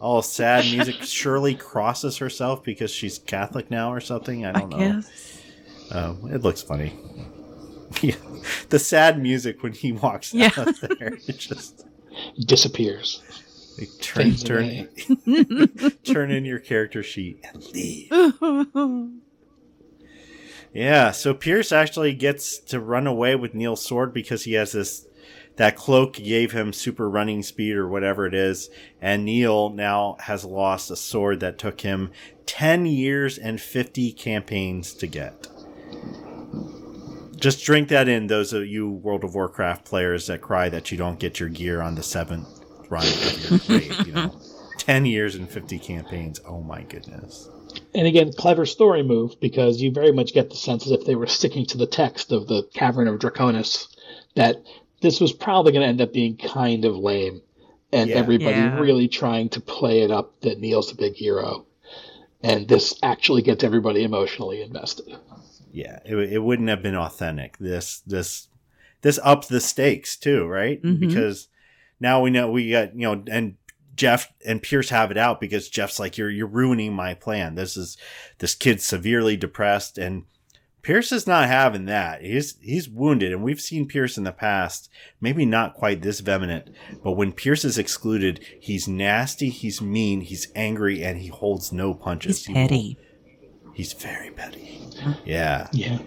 All sad music. Shirley crosses herself because she's Catholic now or something. I I don't know. guess. Um, it looks funny. yeah. The sad music when he walks Yeah. out there. It just Disappears. like, turn turn turn in your character sheet and leave. Yeah, so Pierce actually gets to run away with Neil's sword because he has this that cloak gave him super running speed or whatever it is, and Neil now has lost a sword that took him 10 years and 50 campaigns to get. Just drink that in, those of you World of Warcraft players that cry that you don't get your gear on the seventh run of your raid, you know. 10 years and 50 campaigns. Oh my goodness. And again, clever story move because you very much get the sense as if they were sticking to the text of the Cavern of Draconis that this was probably going to end up being kind of lame, and Yeah. everybody Yeah. really trying to play it up that Neil's the big hero, and this actually gets everybody emotionally invested. Yeah, it, it wouldn't have been authentic. This this this upped the stakes too, right? Mhm. Because now we know we got you know, and Jeff and Pierce have it out because Jeff's like, "You're you're ruining my plan. This is this kid's severely depressed, and Pierce is not having that. He's he's wounded, and we've seen Pierce in the past. Maybe not quite this vehement, but when Pierce is excluded, he's nasty, he's mean, he's angry, and he holds no punches. He's He petty. He's very petty. Yeah. Yeah.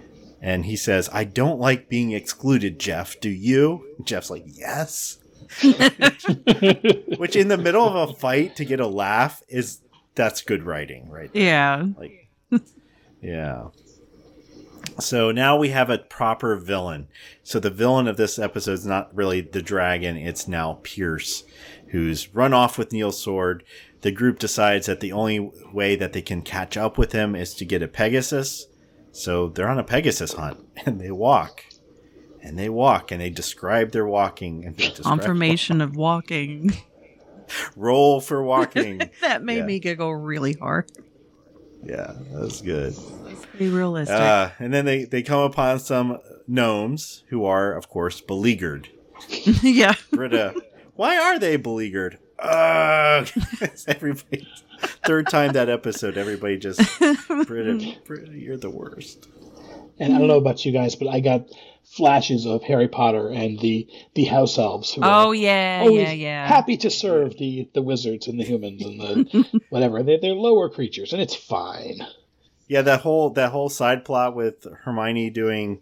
And he says, I don't like being excluded, Jeff. Do you? Jeff's like, yes. Which in the middle of a fight to get a laugh is that's good writing, right? there. Yeah. Like, yeah. So now we have a proper villain. So the villain of this episode is not really the dragon, it's now Pierce, who's run off with Neil's sword. The group decides that the only way that they can catch up with him is to get a Pegasus. So they're on a Pegasus hunt and they walk. And they walk and they describe their walking and Confirmation of walking. roll for walking. that made Yeah. me giggle really hard. Yeah, that's good. Be realistic. Uh, and then they, they come upon some gnomes who are, of course, beleaguered. yeah. Britta, why are they beleaguered? Uh, everybody, third time that episode, everybody just, Britta, Britta, you're the worst. And I don't know about you guys, but I got flashes of Harry Potter and the the house elves who Oh are yeah, yeah, yeah. happy to serve the the wizards and the humans and the whatever. They're, they're lower creatures, and it's fine. Yeah, that whole that whole side plot with Hermione doing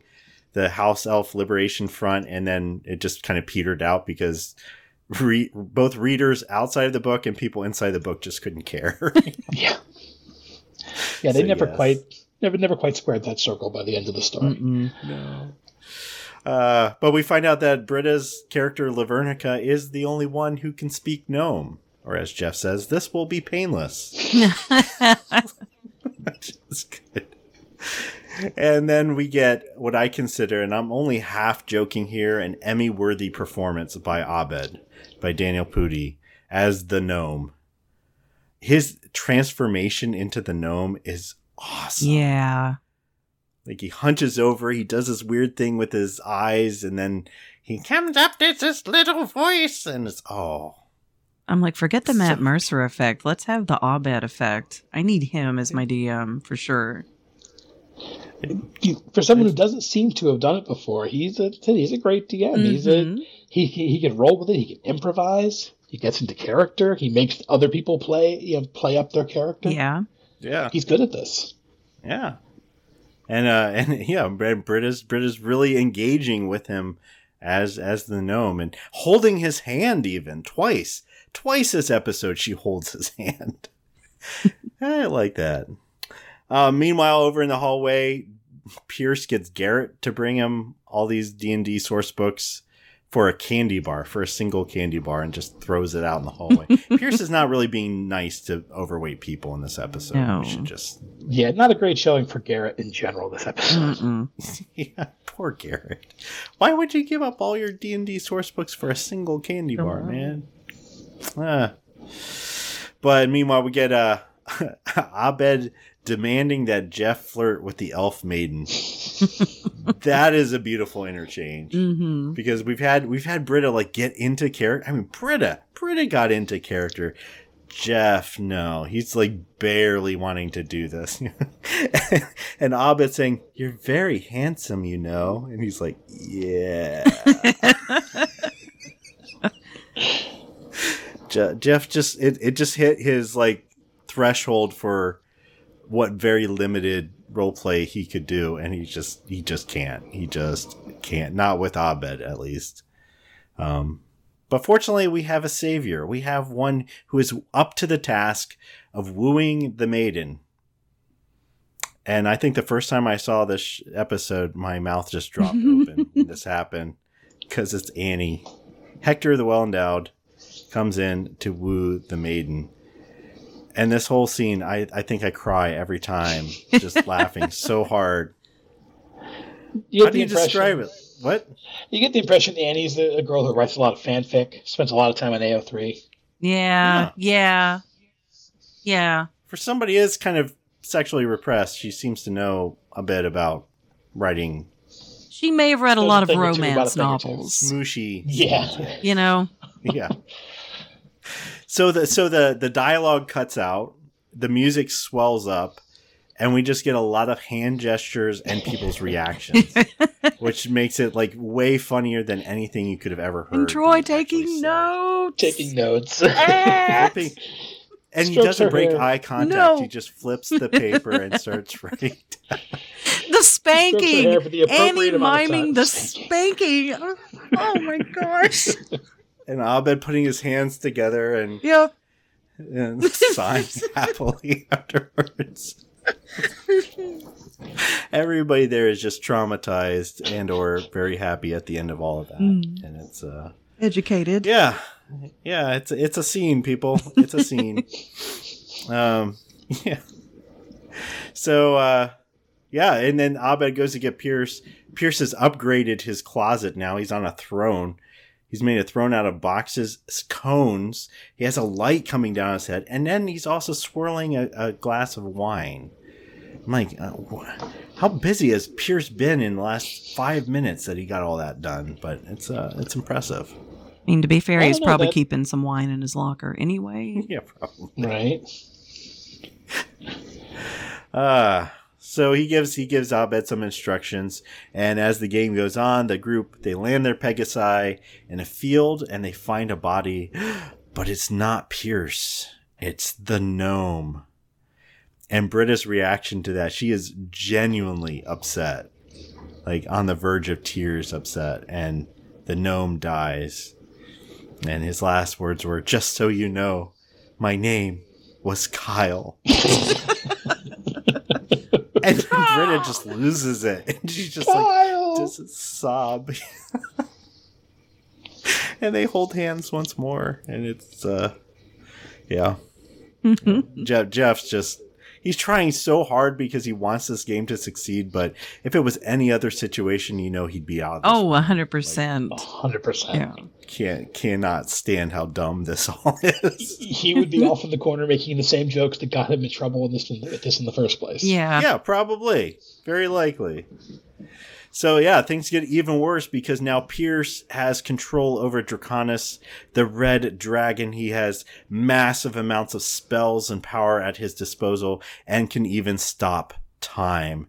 the House Elf Liberation Front, and then it just kind of petered out because re- both readers outside of the book and people inside the book just couldn't care. Yeah. Yeah, they So, never yes. quite never never quite squared that circle by the end of the story. Mm-mm. No. Uh, but we find out that Britta's character Lavernica is the only one who can speak gnome, or as Jeff says, this will be painless. Which is good. And then we get what I consider, and I'm only half joking here, an Emmy worthy performance by Abed, by Daniel Pudi, as the gnome. His transformation into the gnome is awesome. yeah. Like he hunches over, he does this weird thing with his eyes, and then he comes up with this little voice, and it's oh, I'm like, forget the Matt So- Mercer effect. Let's have the Abed effect. I need him as my DM for sure. For someone who doesn't seem to have done it before, he's a he's a great DM. He's a Mhm. he, he he can roll with it. He can improvise. He gets into character. He makes other people play you know play up their character. Yeah. yeah, He's good at this. yeah, and uh, and yeah, Brad Britta's Britta's really engaging with him as as the gnome and holding his hand even twice, twice this episode she holds his hand. I like that. Uh, meanwhile, over in the hallway, Pierce gets Garrett to bring him all these D and D source books for a candy bar, for a single candy bar, and just throws it out in the hallway. Pierce is not really being nice to overweight people in this episode. No. We should just, Yeah, not a great showing for Garrett in general this episode. Yeah, poor Garrett. Why would you give up all your D and D source books for a single candy Don't bar, know. man? Ah. But meanwhile, we get uh, Abed demanding that Jeff flirt with the elf maiden. that is a beautiful interchange. hmm because we've had we've had Britta like get into character. I mean, Britta, Britta got into character. Jeff, no, he's like barely wanting to do this. and Abed saying, "You're very handsome, you know," and he's like, "Yeah." Je- Jeff just it, it just hit his like threshold for what very limited role play he could do and he just he just can't. He just can't. Not with abed at least. Um but fortunately we have a savior. We have one who is up to the task of wooing the maiden. And i think the first time i saw this sh- episode my mouth just dropped open when this happened because it's annie. Hector the well endowed comes in to woo the maiden and this whole scene, I, I think I cry every time, just laughing so hard. You How do you describe it? What? You get the impression Annie's a, a girl who writes a lot of fanfic, spends a lot of time on AO3. Yeah. Yeah. Yeah. For somebody is kind of sexually repressed, she seems to know a bit about writing She may have read a lot of thing or two about romance a thing or two. novels. smooshy. Yeah. You know, yeah. So the so the the dialogue cuts out, the music swells up, and we just get a lot of hand gestures and people's reactions, which makes it like way funnier than anything you could have ever heard. and Troy taking notes. Taking notes. Flipping- and he doesn't break hair. eye contact. No. He just flips the paper and starts writing. the spanking. hair the appropriate Annie miming the Spanking. spanking. Oh my gosh. And Abed putting his hands together and, Yep. and signs happily afterwards. Everybody there is just traumatized and or very happy at the end of all of that. Mm. And it's uh Educated. yeah. Yeah, it's it's a scene, people. It's a scene. um yeah. So uh yeah, and then Abed goes to get Pierce. Pierce has upgraded his closet now. He's on a throne. He's made a throne out of boxes, cones. He has a light coming down his head, and then he's also swirling a, a glass of wine. I'm like, uh, wh- how busy has Pierce been in the last five minutes that he got all that done? But it's uh, it's impressive. I mean, to be fair, he's probably that- keeping some wine in his locker anyway. Yeah, probably. Right. Uh so he gives he gives Abed some instructions, and as the game goes on, the group they land their Pegasi in a field and they find a body, but it's not Pierce. It's the gnome. And Britta's reaction to that, she is genuinely upset. Like on the verge of tears upset, and the gnome dies. And his last words were, just so you know, my name was Kyle. and Britta just loses it. And she's just like, Kyle. just sob. and they hold hands once more. And it's, uh, yeah. Jeff, Jeff's just, he's trying so hard because he wants this game to succeed. But if it was any other situation, you know, he'd be out. of this Oh, one. 100%. hundred percent. Yeah. Can't, cannot stand how dumb this all is. He would be off in the corner making the same jokes that got him in trouble with this, with this in the first place. Yeah. yeah, probably. Very likely. So yeah, things get even worse because now Pierce has control over Draconis, the red dragon. He has massive amounts of spells and power at his disposal and can even stop time.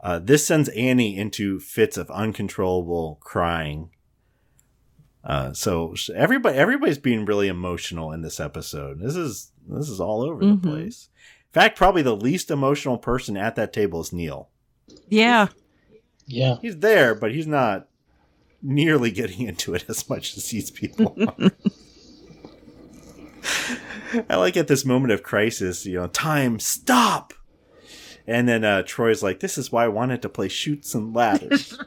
Uh, this sends Annie into fits of uncontrollable crying. Uh, so everybody, everybody's being really emotional in this episode. This is this is all over Mhm. the place. In fact, probably the least emotional person at that table is Neil. Yeah. Yeah. He's there, but he's not nearly getting into it as much as these people are. I like at this moment of crisis, you know, time, stop! And then uh, Troy's like, this is why I wanted to play Chutes and Ladders.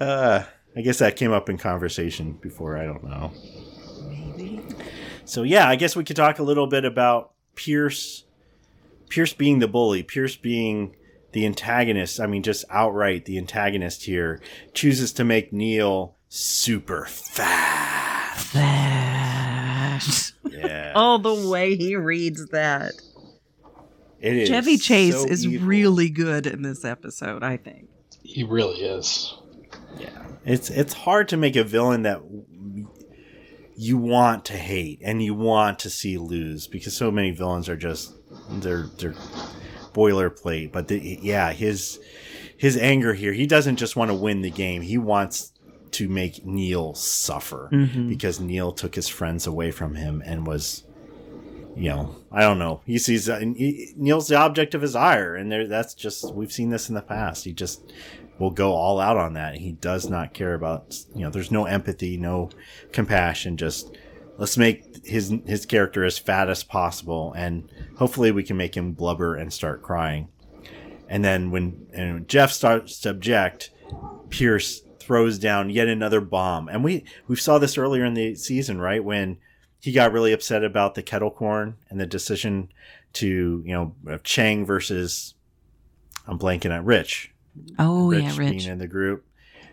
uh, I guess that came up in conversation before, I don't know. Maybe. So yeah, I guess we could talk a little bit about Pierce. Pierce being the bully, Pierce being the antagonist. I mean, just outright the antagonist here chooses to make Neil super fast. Fast. Yeah, Oh, the way he reads that. it is. Chevy Chase so is evil. really good in this episode, I think. He really is. Yeah. It's it's hard to make a villain that you want to hate and you want to see lose because so many villains are just they're they're boilerplate. But the, yeah, his his anger here, he doesn't just want to win the game. He wants to make Neil suffer Mhm. because Neil took his friends away from him and was you know, I don't know. He sees uh, he, Neil's the object of his ire, and there, that's just we've seen this in the past. He just will go all out on that. He does not care about you know. There's no empathy, no compassion. Just let's make his his character as fat as possible, and hopefully we can make him blubber and start crying. And then when and when Jeff starts to object, Pierce throws down yet another bomb. And we we saw this earlier in the season, right? When he got really upset about the kettle corn and the decision to, you know, of Chang versus I'm blanking at Rich. Oh, Rich yeah, Rich. being in the group.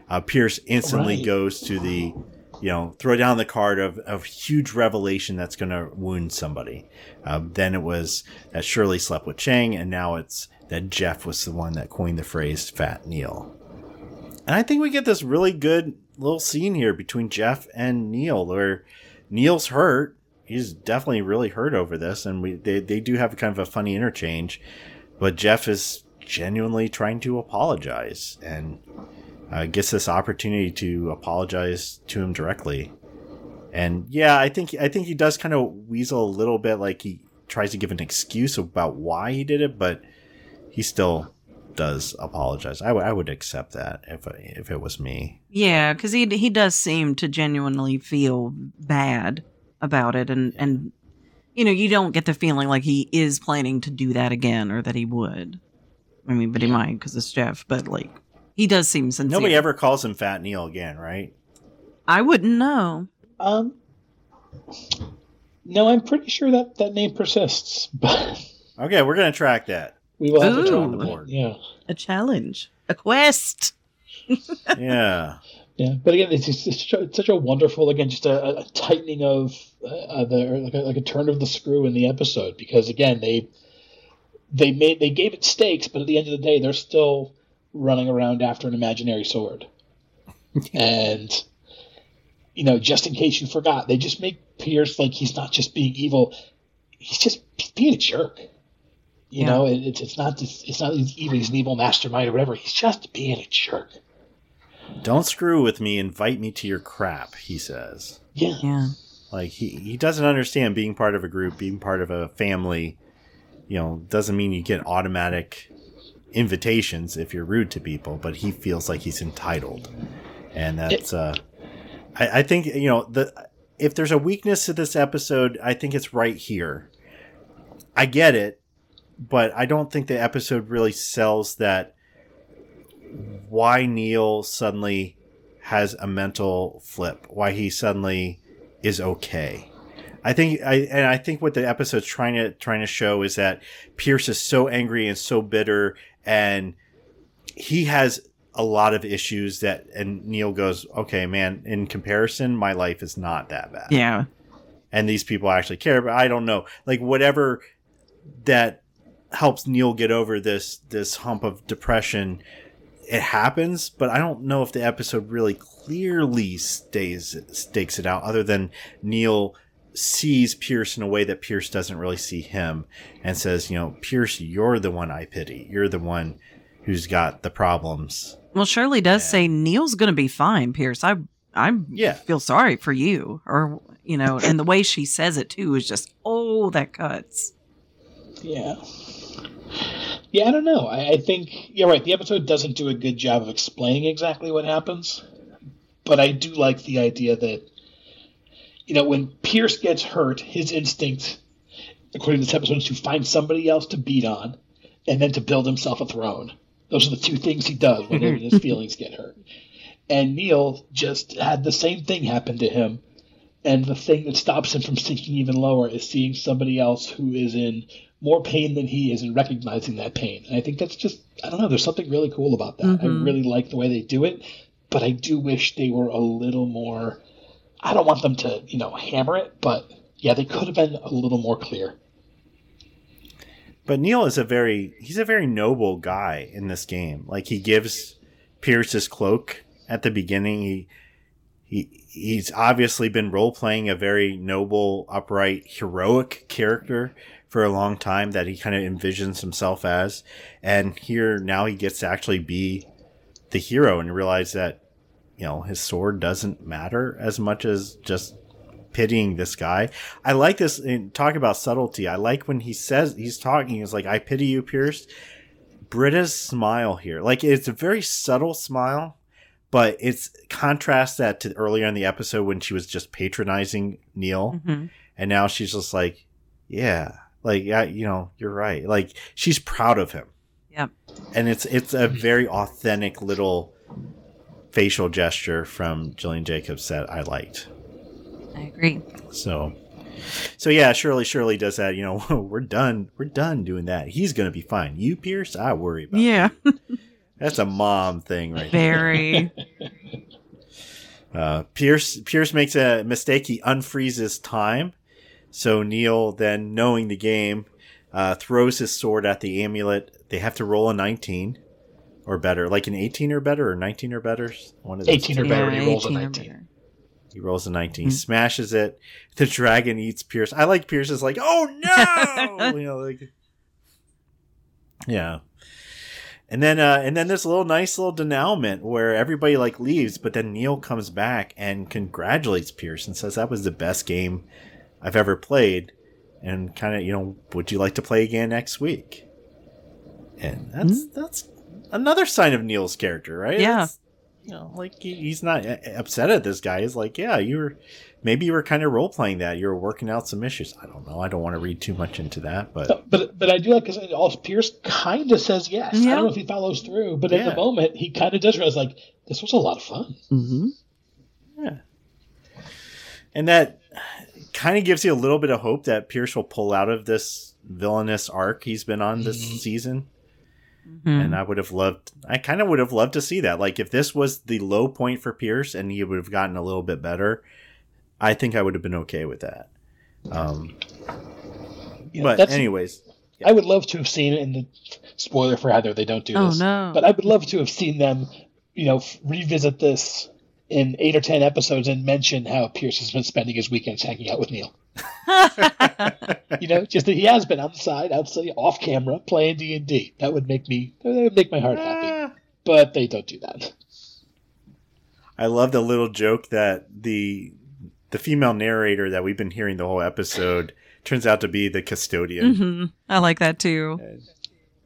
Uh, Pierce instantly Right. goes to the you know, throw down the card of, of huge revelation that's going to wound somebody. Um, then it was that Shirley slept with Chang, and now it's that Jeff was the one that coined the phrase Fat Neil. And I think we get this really good little scene here between Jeff and Neil where Neil's hurt. He's definitely really hurt over this, and we they, they do have kind of a funny interchange, but Jeff is genuinely trying to apologize and uh, gets this opportunity to apologize to him directly. And yeah, I think I think he does kind of weasel a little bit, like he tries to give an excuse about why he did it, but he still does apologize. I, w- I would accept that if if it was me. Yeah, because he he does seem to genuinely feel bad about it, and Yeah. and you know you don't get the feeling like he is planning to do that again or that he would. I mean, but he might because it's Jeff. But like, he does seem sincere. Nobody ever calls him Fat Neil again, right? I wouldn't know. Um, no, I'm pretty sure that that name persists, but Okay, we're gonna track that. we will have to try on the board. Yeah, A challenge, a quest. Yeah, yeah. But again, it's just it's such a, it's such a wonderful again, just a, a tightening of uh, the or like a, like a turn of the screw in the episode because again they they made they gave it stakes, but at the end of the day, they're still running around after an imaginary sword, and you know, just in case you forgot, they just make Pierce like he's not just being evil; he's just he's being a jerk. You Yeah. know, it, it's it's not this, it's not he's evil, he's an evil mastermind or whatever. He's just being a jerk. don't screw with me. Invite me to your crap. He says. Yeah, Yeah. Like he he doesn't understand being part of a group, being part of a family. You know, doesn't mean you get automatic invitations if you're rude to people, but he feels like he's entitled, and that's. uh I, I think you know the if there's a weakness to this episode, I think it's right here. I get it, but I don't think the episode really sells that why Neil suddenly has a mental flip, why he suddenly is okay. I think I and I think what the episode's trying to trying to show is that Pierce is so angry and so bitter and he has a lot of issues that and Neil goes, "Okay, man, in comparison, my life is not that bad." Yeah. and these people actually care but i don't know like whatever that helps neil get over this this hump of depression it happens but i don't know if the episode really clearly stays stakes it out other than neil sees pierce in a way that pierce doesn't really see him and says you know pierce you're the one i pity you're the one who's got the problems Well, Shirley does Yeah. say Neil's going to be fine, Pierce. I I Yeah. feel sorry for you, or you know, and the way she says it too is just oh, that cuts. yeah, yeah. I don't know. I, I think you're right. The episode doesn't do a good job of explaining exactly what happens, but I do like the idea that you know when Pierce gets hurt, his instinct, according to this episode, is to find somebody else to beat on, and then to build himself a throne. Those are the two things he does whenever his feelings get hurt. And Neil just had the same thing happen to him. And the thing that stops him from sinking even lower is seeing somebody else who is in more pain than he is and recognizing that pain. And I think that's just, I don't know, there's something really cool about that. I Mhm. really like the way they do it, but I do wish they were a little more, I don't want them to, you know, hammer it, but yeah, they could have been a little more clear. But Neil is a very he's a very noble guy in this game. Like he gives Pierce his cloak at the beginning. He he he's obviously been role playing a very noble, upright, heroic character for a long time that he kind of envisions himself as. And here now he gets to actually be the hero and realize that you know his sword doesn't matter as much as just pitying this guy. I like this in talk about subtlety. I like when he says he's talking, he's like, I pity you, Pierce. Britta's smile here. Like it's a very subtle smile, but it's contrast that to earlier in the episode when she was just patronizing Neil. Mhm. And now she's just like, Yeah. Like yeah, you know, you're right. Like she's proud of him. Yeah. And it's it's a very authentic little facial gesture from Gillian Jacobs that I liked. I agree. So, so yeah, Shirley Shirley does that. You know, we're done. We're done doing that. He's gonna be fine. You, Pierce, I worry about. Yeah, That's a mom thing, right? there. very. Uh, Pierce Pierce makes a mistake. He unfreezes time. So Neil, then knowing the game, uh, throws his sword at the amulet. They have to roll a 19 or better, like an 18 or better, or 19 or better. One of 18 or two. better. he rolls a 19. He rolls a 19, Mhm. smashes it. The dragon eats Pierce. I like Pierce is like, oh no! you know, like, yeah. And then, uh, and then there's a little nice little denouement where everybody like leaves, but then Neil comes back and congratulates Pierce and says that was the best game I've ever played, and kind of, you know, would you like to play again next week? And that's that's another sign of Neil's character, right? Yeah. That's- you know, like he, he's not uh, upset at this guy. He's like, yeah, you were maybe you were kind of role playing that. You were working out some issues. I don't know. I don't want to read too much into that, but But but, but I do like because Pierce kind of says yes. I don't know if he follows through, but at the moment he kind of does realize like this was a lot of fun. Mhm. and that kind of gives you a little bit of hope that Pierce will pull out of this villainous arc he's been on this Mhm. season. Mhm. And I would have loved, I kind of would have loved to see that. Like, if this was the low point for Pierce and he would have gotten a little bit better, I think I would have been okay with that. Um, You know, but, that's- anyways, I would love to have seen it in the spoiler for Heather. They don't do Oh this, no. but I would love to have seen them, you know, f- revisit this in eight or ten episodes and mention how Pierce has been spending his weekends hanging out with Neil. You know, just that he has been outside, outside, off camera, playing D and D. That would make me, that would make my heart happy. ah, But they don't do that. I love the little joke that the the female narrator that we've been hearing the whole episode turns out to be the custodian. Mhm. I like that too.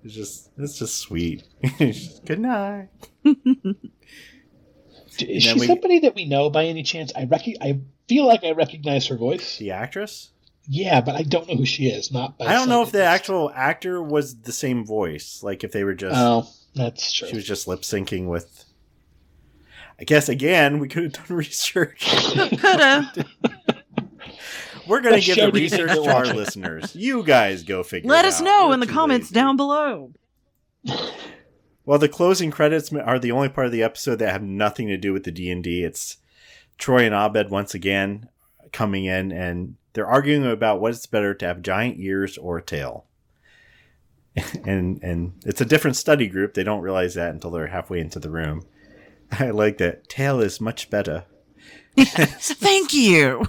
It's just it's just sweet. Good night. Is she we- somebody that we know by any chance? I rec- I feel like I recognize her voice. The actress? Yeah, but I don't know who she is. Not. By I don't know if the actual actor was the same voice. Like if they were just Oh, that's true. she was just lip syncing with I guess again we could have done research. Coulda. We're gonna give the do you think research to our listeners. You guys go figure Let it us out. know We're in the comments lazy. down below. Well, the closing credits are the only part of the episode that have nothing to do with the D and D. It's Troy and Abed once again coming in, and they're arguing about what it's better to have giant ears or a tail. and and it's a different study group. They don't realize that until they're halfway into the room. I like that. Tail is much better. Thank you.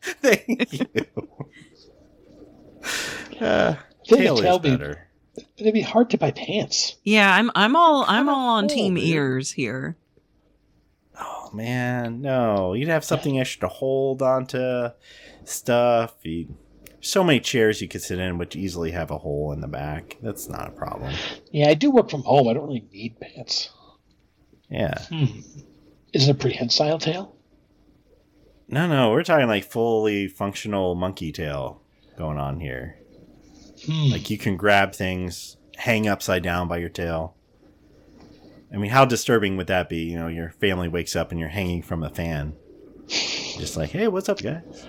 Thank you. Uh, tail tail is be- better. It'd be hard to buy pants. Yeah, I'm I'm all I'm all on about team full, dude? ears here. Oh man, no! You'd have something extra to hold onto stuff. You, so many chairs you could sit in, which easily have a hole in the back. That's not a problem. Yeah, I do work from home. I don't really need pants. Yeah, Hmm. Is it a prehensile tail? no, no, we're talking like fully functional monkey tail going on here. Hmm. Like you can grab things, hang upside down by your tail. I mean, how disturbing would that be? You know, your family wakes up and you're hanging from a fan. Just like, hey, what's up, guys?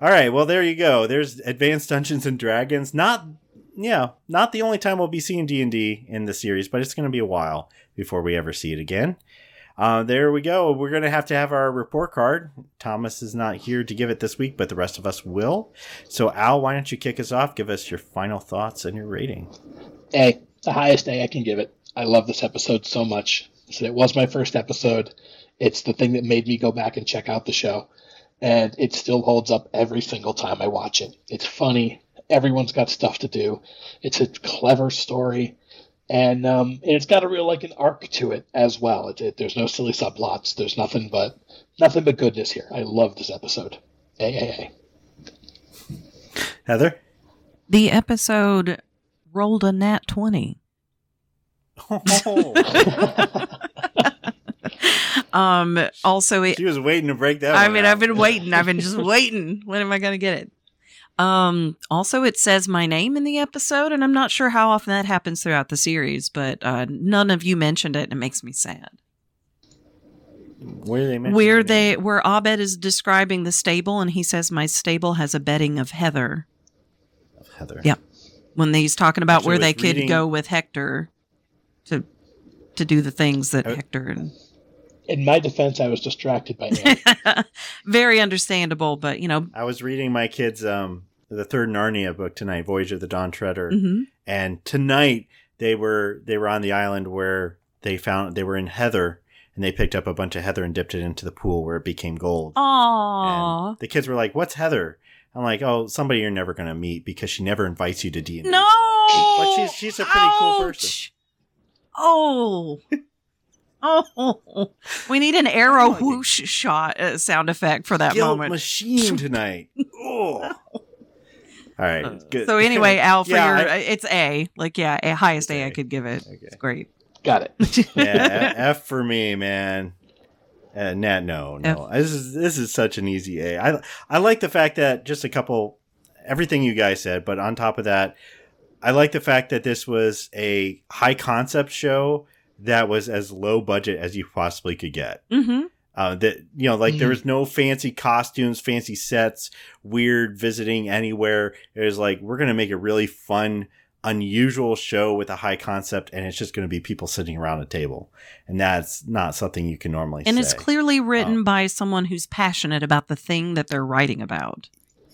All right, well, there you go. There's Advanced Dungeons and Dragons. Not, yeah, not the only time we'll be seeing D and D in the series, but it's going to be a while before we ever see it again. Uh, there we go. We're going to have to have our report card. Thomas is not here to give it this week, but the rest of us will. So, Al, why don't you kick us off? Give us your final thoughts and your rating. A. The highest A I can give it. I love this episode so much. So it was my first episode. It's the thing that made me go back and check out the show. And it still holds up every single time I watch it. It's funny. Everyone's got stuff to do. It's a clever story. And um, and it's got a real like an arc to it as well. It, it, there's no silly subplots. There's nothing but nothing but goodness here. I love this episode. A A A. Heather? The episode rolled a nat 20. Um also it she was waiting to break that I one mean, out. I've been waiting. I've been just waiting. When am I going to get it? Um, also, it says my name in the episode, and I'm not sure how often that happens throughout the series, but uh, none of you mentioned it, and it makes me sad. Where they Where they, where Abed is describing the stable, and he says my stable has a bedding of heather. Of heather. Yeah. When he's talking about Actually, where they was could reading- go with Hector to to do the things that I- Hector and In my defense, I was distracted by Annie. Very understandable, but you know. I was reading my kids um the third Narnia book tonight, Voyage of the Dawn Treader, mhm. and tonight they were they were on the island where they found they were in heather and they picked up a bunch of heather and dipped it into the pool where it became gold. Aw. And the kids were like, "What's heather?" I'm like, "Oh, somebody you're never gonna meet because she never invites you to D and D." No. But she's she's a pretty cool person. Oh. Oh, we need an arrow like it. whoosh shot uh, sound effect for that Guilt moment. machine tonight. oh. All right. good. So anyway, Al, for Yeah, your, I- uh, it's A. Like, yeah, a highest It's A I A. could give it. Okay. It's great. Got it. yeah, F for me, man. Uh, nah, no, no. This is this is such an easy A. I I like the fact that just a couple, everything you guys said, but on top of that, I like the fact that this was a high concept show that was as low budget as you possibly could get. hmm Uh, that you know, like there Mhm. was no fancy costumes, fancy sets, weird visiting anywhere. It was like we're gonna make a really fun, unusual show with a high concept, and it's just gonna be people sitting around a table, and that's not something you can normally. And say. it's clearly written Um, by someone who's passionate about the thing that they're writing about.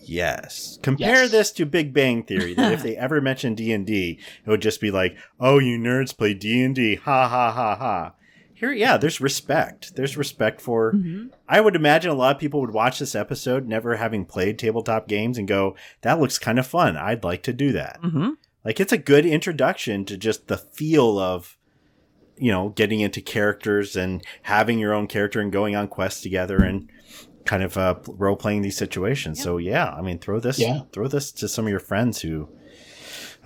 Yes. Compare Yes. this to Big Bang Theory. That if they ever mentioned D and D, it would just be like, "Oh, you nerds play D and D!" Ha ha ha ha. Here, yeah, there's respect. There's respect for. hmm I would imagine a lot of people would watch this episode, never having played tabletop games, and go, "That looks kind of fun. I'd like to do that." hmm Like, it's a good introduction to just the feel of, you know, getting into characters and having your own character and going on quests together and kind of uh, role playing these situations. So yeah, I mean, throw this, Yeah. throw this to some of your friends who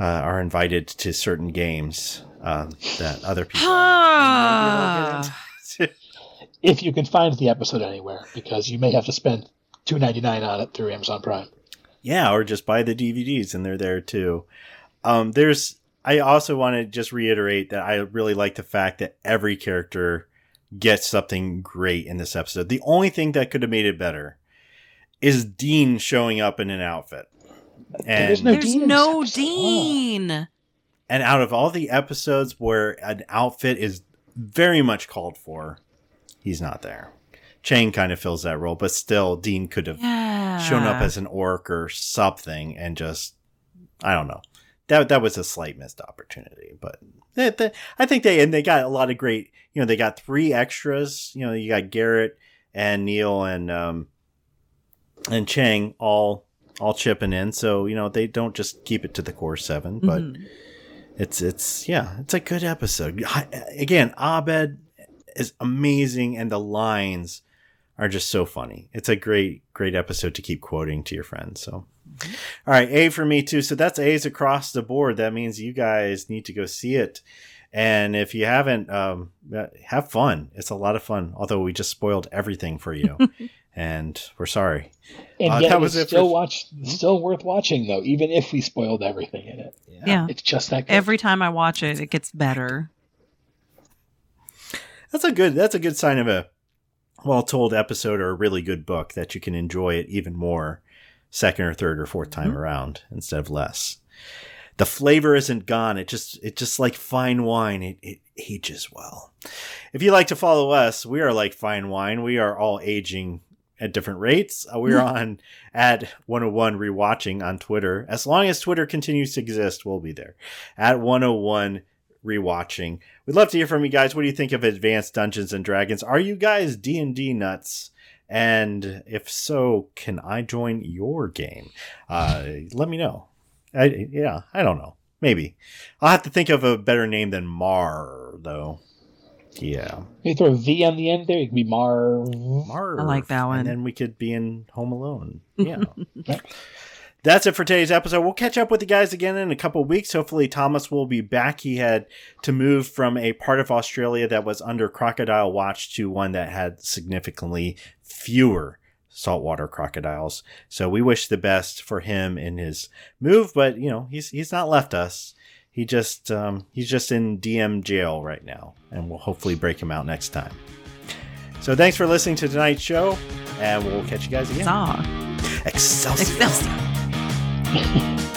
uh, are invited to certain games uh, that other people. If you can find the episode anywhere, because you may have to spend two ninety nine on it through Amazon Prime. Yeah, or just buy the DVDs and they're there too. Um, there's. I also want to just reiterate that I really like the fact that every character gets something great in this episode. The only thing that could have made it better is Dean showing up in an outfit. And, There's no There's Dean no this episode. Dean. and out of all the episodes where an outfit is very much called for, he's not there. Chang kind of fills that role, but still, Dean could have Yeah. shown up as an orc or something and just I don't know. That that was a slight missed opportunity, but they, they- I think they and they got a lot of great. You know, they got three extras. You know, you got Garrett and Neil and um and Chang all all chipping in. So you know they don't just keep it to the core seven, but Mhm. it's it's yeah, it's a good episode. I- Again, Abed is amazing, and the lines are just so funny. It's a great great episode to keep quoting to your friends. So, all right, A for me too. So that's A's across the board. That means you guys need to go see it. And if you haven't, um, have fun. It's a lot of fun. Although we just spoiled everything for you, and we're sorry. And Uh, yet that it's was it still for- watch still worth watching though, even if we spoiled everything in it. Yeah. It's just that good. Every time I watch it, it gets better. That's a good. That's a good sign of a well-told episode or a really good book that you can enjoy it even more second or third or 4th time Mhm. around instead of less. The flavor isn't gone. It just it just like fine wine. It it ages well. If you like to follow us, we are like fine wine. We are all aging at different rates. Uh, we're on at 101 rewatching on Twitter. As long as Twitter continues to exist, we'll be there. At 101 rewatching. We'd love to hear from you guys. What do you think of Advanced Dungeons and Dragons? Are you guys D&D nuts? And if so, can I join your game? Uh, let me know. I, yeah, I don't know. Maybe. I'll have to think of a better name than Mar, though. Yeah. You throw a V on the end there, it could be Mar. Marv. I like that one. And then we could be in Home Alone. Yeah. That's it for today's episode. We'll catch up with you guys again in a couple of weeks. Hopefully, Thomas will be back. He had to move from a part of Australia that was under crocodile watch to one that had significantly fewer saltwater crocodiles. So we wish the best for him in his move, but you know, he's he's not left us. He just um, he's just in DM jail right now, and we'll hopefully break him out next time. So thanks for listening to tonight's show, and we'll catch you guys again. Saw. Excelsior. Excelsior.